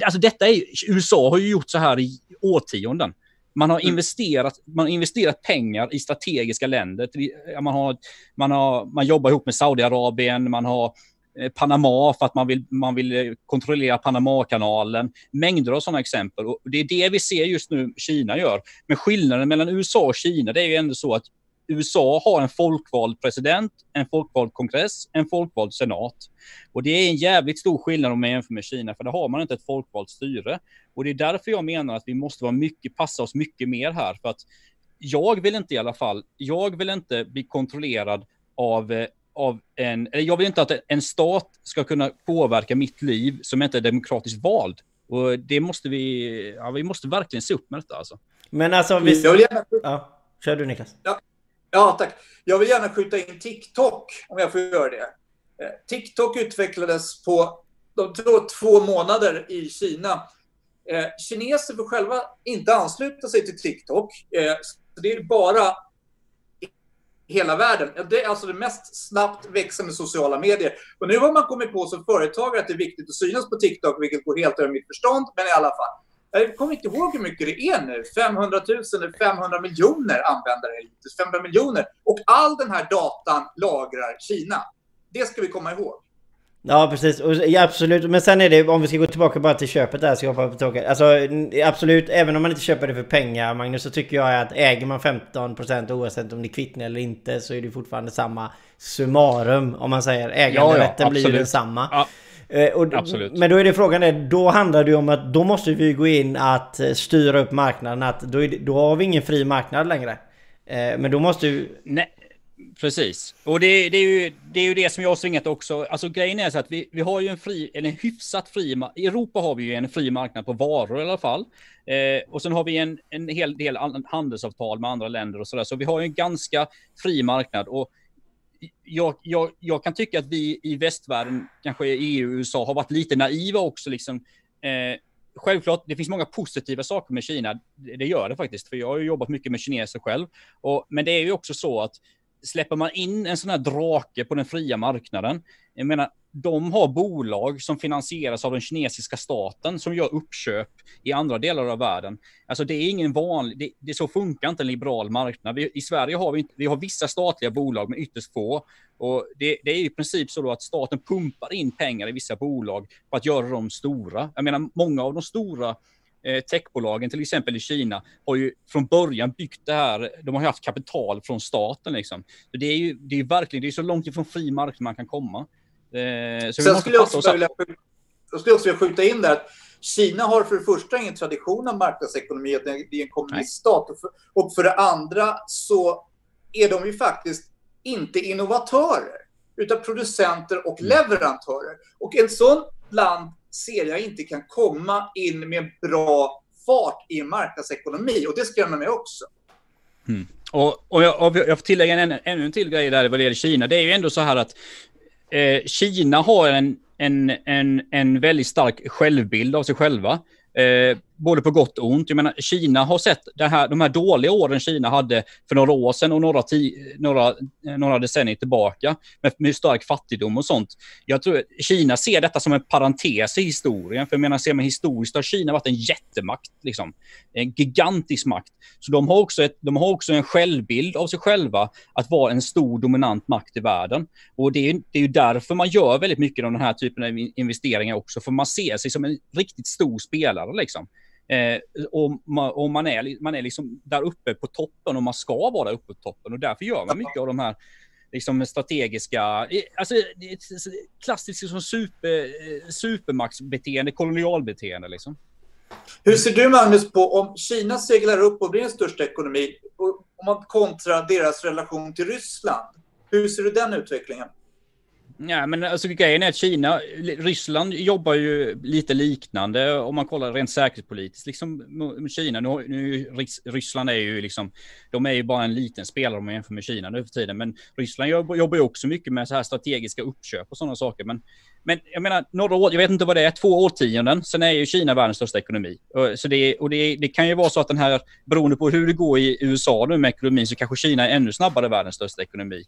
Alltså detta är, USA har ju gjort så här i årtionden. Man har, mm. investerat, man har investerat pengar i strategiska länder. Man, har, man, har, man jobbar ihop med Saudiarabien, man har eh, Panama för att man vill, man vill eh, kontrollera Panamakanalen. Mängder av sådana exempel. Och det är det vi ser just nu Kina gör. Men skillnaden mellan USA och Kina det är ju ändå så att USA har en folkvald president, en folkvald kongress, en folkvald senat. Och det är en jävligt stor skillnad om man jämför med Kina, för där har man inte ett folkvalt styre. Och det är därför jag menar att vi måste vara mycket, passa oss mycket mer här, för att jag vill inte i alla fall, jag vill inte bli kontrollerad av eh, av en, jag vill inte att en stat ska kunna påverka mitt liv som inte är demokratiskt vald. Och det måste vi, ja, vi måste verkligen se upp med detta alltså. Men alltså, vi... Jag vill gärna... Ja, kör du Niklas. Ja, Ja, tack. Jag vill gärna skjuta in TikTok, om jag får göra det. Eh, TikTok utvecklades på de två månader i Kina. Eh, kineser får själva inte ansluta sig till TikTok. Eh, så det är bara hela världen. Det är alltså det mest snabbt växande sociala medier. Och nu har man kommit på som företagare att det är viktigt att synas på TikTok, vilket går helt över mitt förstånd, men i alla fall. Jag kommer inte ihåg hur mycket det är nu. 500 000 eller 500 miljoner användare hittills. 500 miljoner. Och all den här datan lagrar Kina. Det ska vi komma ihåg. Ja precis, och, ja, absolut. Men sen är det, om vi ska gå tillbaka bara till köpet där, så jag på tillbaka. Alltså absolut, även om man inte köper det för pengar Magnus, så tycker jag att äger man 15% oavsett om det är kvittning eller inte, så är det fortfarande samma summarum om man säger. Äganderätten ja, ja, blir ju densamma. Ja. Eh, och, Absolut. Men då är det frågan är, då handlar det ju om att då måste vi gå in att eh, styra upp marknaden. Att då, det, då har vi ingen fri marknad längre. Eh, men då måste ju... Nej, precis. Och det, det, är ju, det är ju det som jag har svingat också. Alltså grejen är så att vi, vi har ju en fri, eller en hyfsat fri, i Europa har vi ju en fri marknad på varor i alla fall. Eh, och sen har vi en, en hel del handelsavtal med andra länder och sådär. Så vi har ju en ganska fri marknad. Och jag, jag, jag, kan tycka att vi i västvärlden, kanske i EU och USA, har varit lite naiva också. Liksom. Eh, självklart, det finns många positiva saker med Kina. Det gör det faktiskt, för jag har jobbat mycket med kineser själv. Och, men det är ju också så att släpper man in en sån här drake på den fria marknaden, jag menar, de har bolag som finansieras av den kinesiska staten som gör uppköp i andra delar av världen. Alltså det är ingen vanlig, det, det så funkar inte en liberal marknad. Vi, I Sverige har vi, vi har vissa statliga bolag men ytterst få. Och det, det är i princip så att staten pumpar in pengar i vissa bolag för att göra dem stora. Jag menar, många av de stora techbolagen, till exempel i Kina, har ju från början byggt det här. De har haft kapital från staten liksom. Så det är ju det är verkligen, det är så långt ifrån fri marknad man kan komma. Eh, så Sen skulle jag, också vilja, jag skulle också vilja skjuta in där att Kina har för det första ingen tradition av marknadsekonomi, att det är en kommuniststat. Och för, och för det andra så är de ju faktiskt inte innovatörer, utan producenter och mm. leverantörer. Och en sån land ser jag inte kan komma in med bra fart i en marknadsekonomi. Och det skrämmer mig också. Mm. Och, och, jag, och jag får tillägga en, ännu en till grej där vad det gäller Kina. Det är ju ändå så här att eh, Kina har en, en, en, en väldigt stark självbild av sig själva. Eh, både på gott och ont. Jag menar, Kina har sett det här, de här dåliga åren Kina hade för några år sedan och några, några, eh, några decennier tillbaka med, med stark fattigdom och sånt. Jag tror Kina ser detta som en parentes i historien. För jag menar, ser man historiskt har Kina varit en jättemakt, liksom. en gigantisk makt. Så de har, också ett, de har också en självbild av sig själva att vara en stor dominant makt i världen. Och det är, det är ju därför man gör väldigt mycket av den här typen av investeringar också, för man ser sig som en riktigt stor spelare. Liksom. Eh, och man, och man, är, man är liksom där uppe på toppen och man ska vara där uppe på toppen och därför gör man mycket av de här liksom strategiska, alltså klassiskt liksom super, eh, supermaktsbeteende, kolonialbeteende liksom. Hur ser du Magnus på om Kina seglar upp och blir den största ekonomi? om man kontrar deras relation till Ryssland. Hur ser du den utvecklingen? Ja, men alltså grejen är att Kina, Ryssland jobbar ju lite liknande om man kollar rent säkerhetspolitiskt. Liksom med Kina, nu, nu, Ryssland är ju liksom, de är ju bara en liten spelare om man jämför med Kina nu för tiden. Men Ryssland jobbar, jobbar ju också mycket med så här strategiska uppköp och sådana saker. Men, men jag menar, några år, jag vet inte vad det är, två årtionden, sen är ju Kina världens största ekonomi. Så det, och det, det kan ju vara så att den här, beroende på hur det går i USA nu med ekonomin, så kanske Kina är ännu snabbare världens största ekonomi.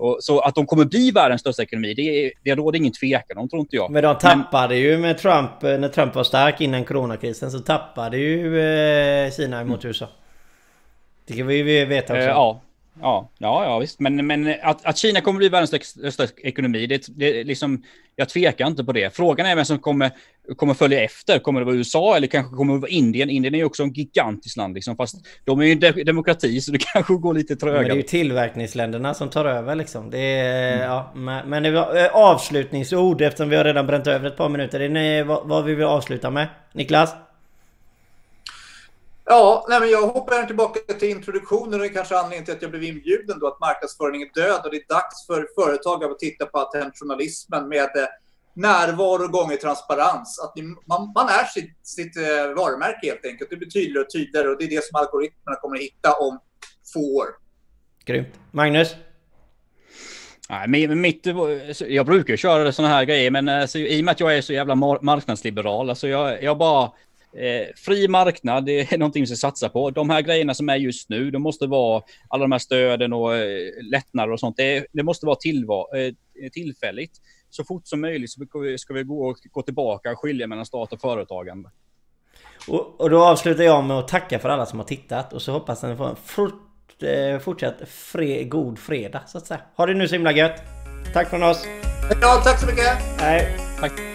Och, så att de kommer bli världens största ekonomi, det, det råder ingen tvekan om, tror inte jag. Men de tappade Men... ju med Trump, när Trump var stark innan coronakrisen, så tappade ju eh, Kina mot USA. Det kan vi ju veta också. Eh, ja. Ja, ja, ja visst. Men, men att, att Kina kommer bli världens största ekonomi, det, det, liksom, jag tvekar inte på det. Frågan är vem som kommer, kommer följa efter. Kommer det vara USA eller kanske kommer det vara Indien? Indien är ju också en gigantisk land, liksom, fast de är ju en demokrati så det *laughs* kanske går lite trögare. Men det är ju tillverkningsländerna som tar över liksom. Det är, mm. ja, men det var eh, avslutningsord eftersom vi har redan bränt över ett par minuter. Det är, vad, vad vill vi avsluta med? Niklas? Ja, nej, men jag hoppar tillbaka till introduktionen och det är kanske anledningen till att jag blev inbjuden då att marknadsföring är död och det är dags för företag att titta på attentionalismen med eh, närvaro gånger transparens. Att man, man är sitt, sitt eh, varumärke helt enkelt. Det blir tydligare och tydligare och det är det som algoritmerna kommer att hitta om få år. Grymt. Magnus? Nej, mitt, jag brukar köra sådana här grejer, men alltså, i och med att jag är så jävla marknadsliberal, alltså jag, jag bara Eh, fri marknad, det är *laughs* någonting vi ska satsa på. De här grejerna som är just nu, de måste vara alla de här stöden och eh, lättnader och sånt. Det, det måste vara tillvar, eh, tillfälligt. Så fort som möjligt så ska vi gå, gå tillbaka och skilja mellan stat och företagande. Och, och då avslutar jag med att tacka för alla som har tittat och så hoppas att ni får en fort, eh, fortsatt fre, god fredag så att säga. Ha det nu så himla gött. Tack från oss. Ja, tack så mycket. Hej. Tack.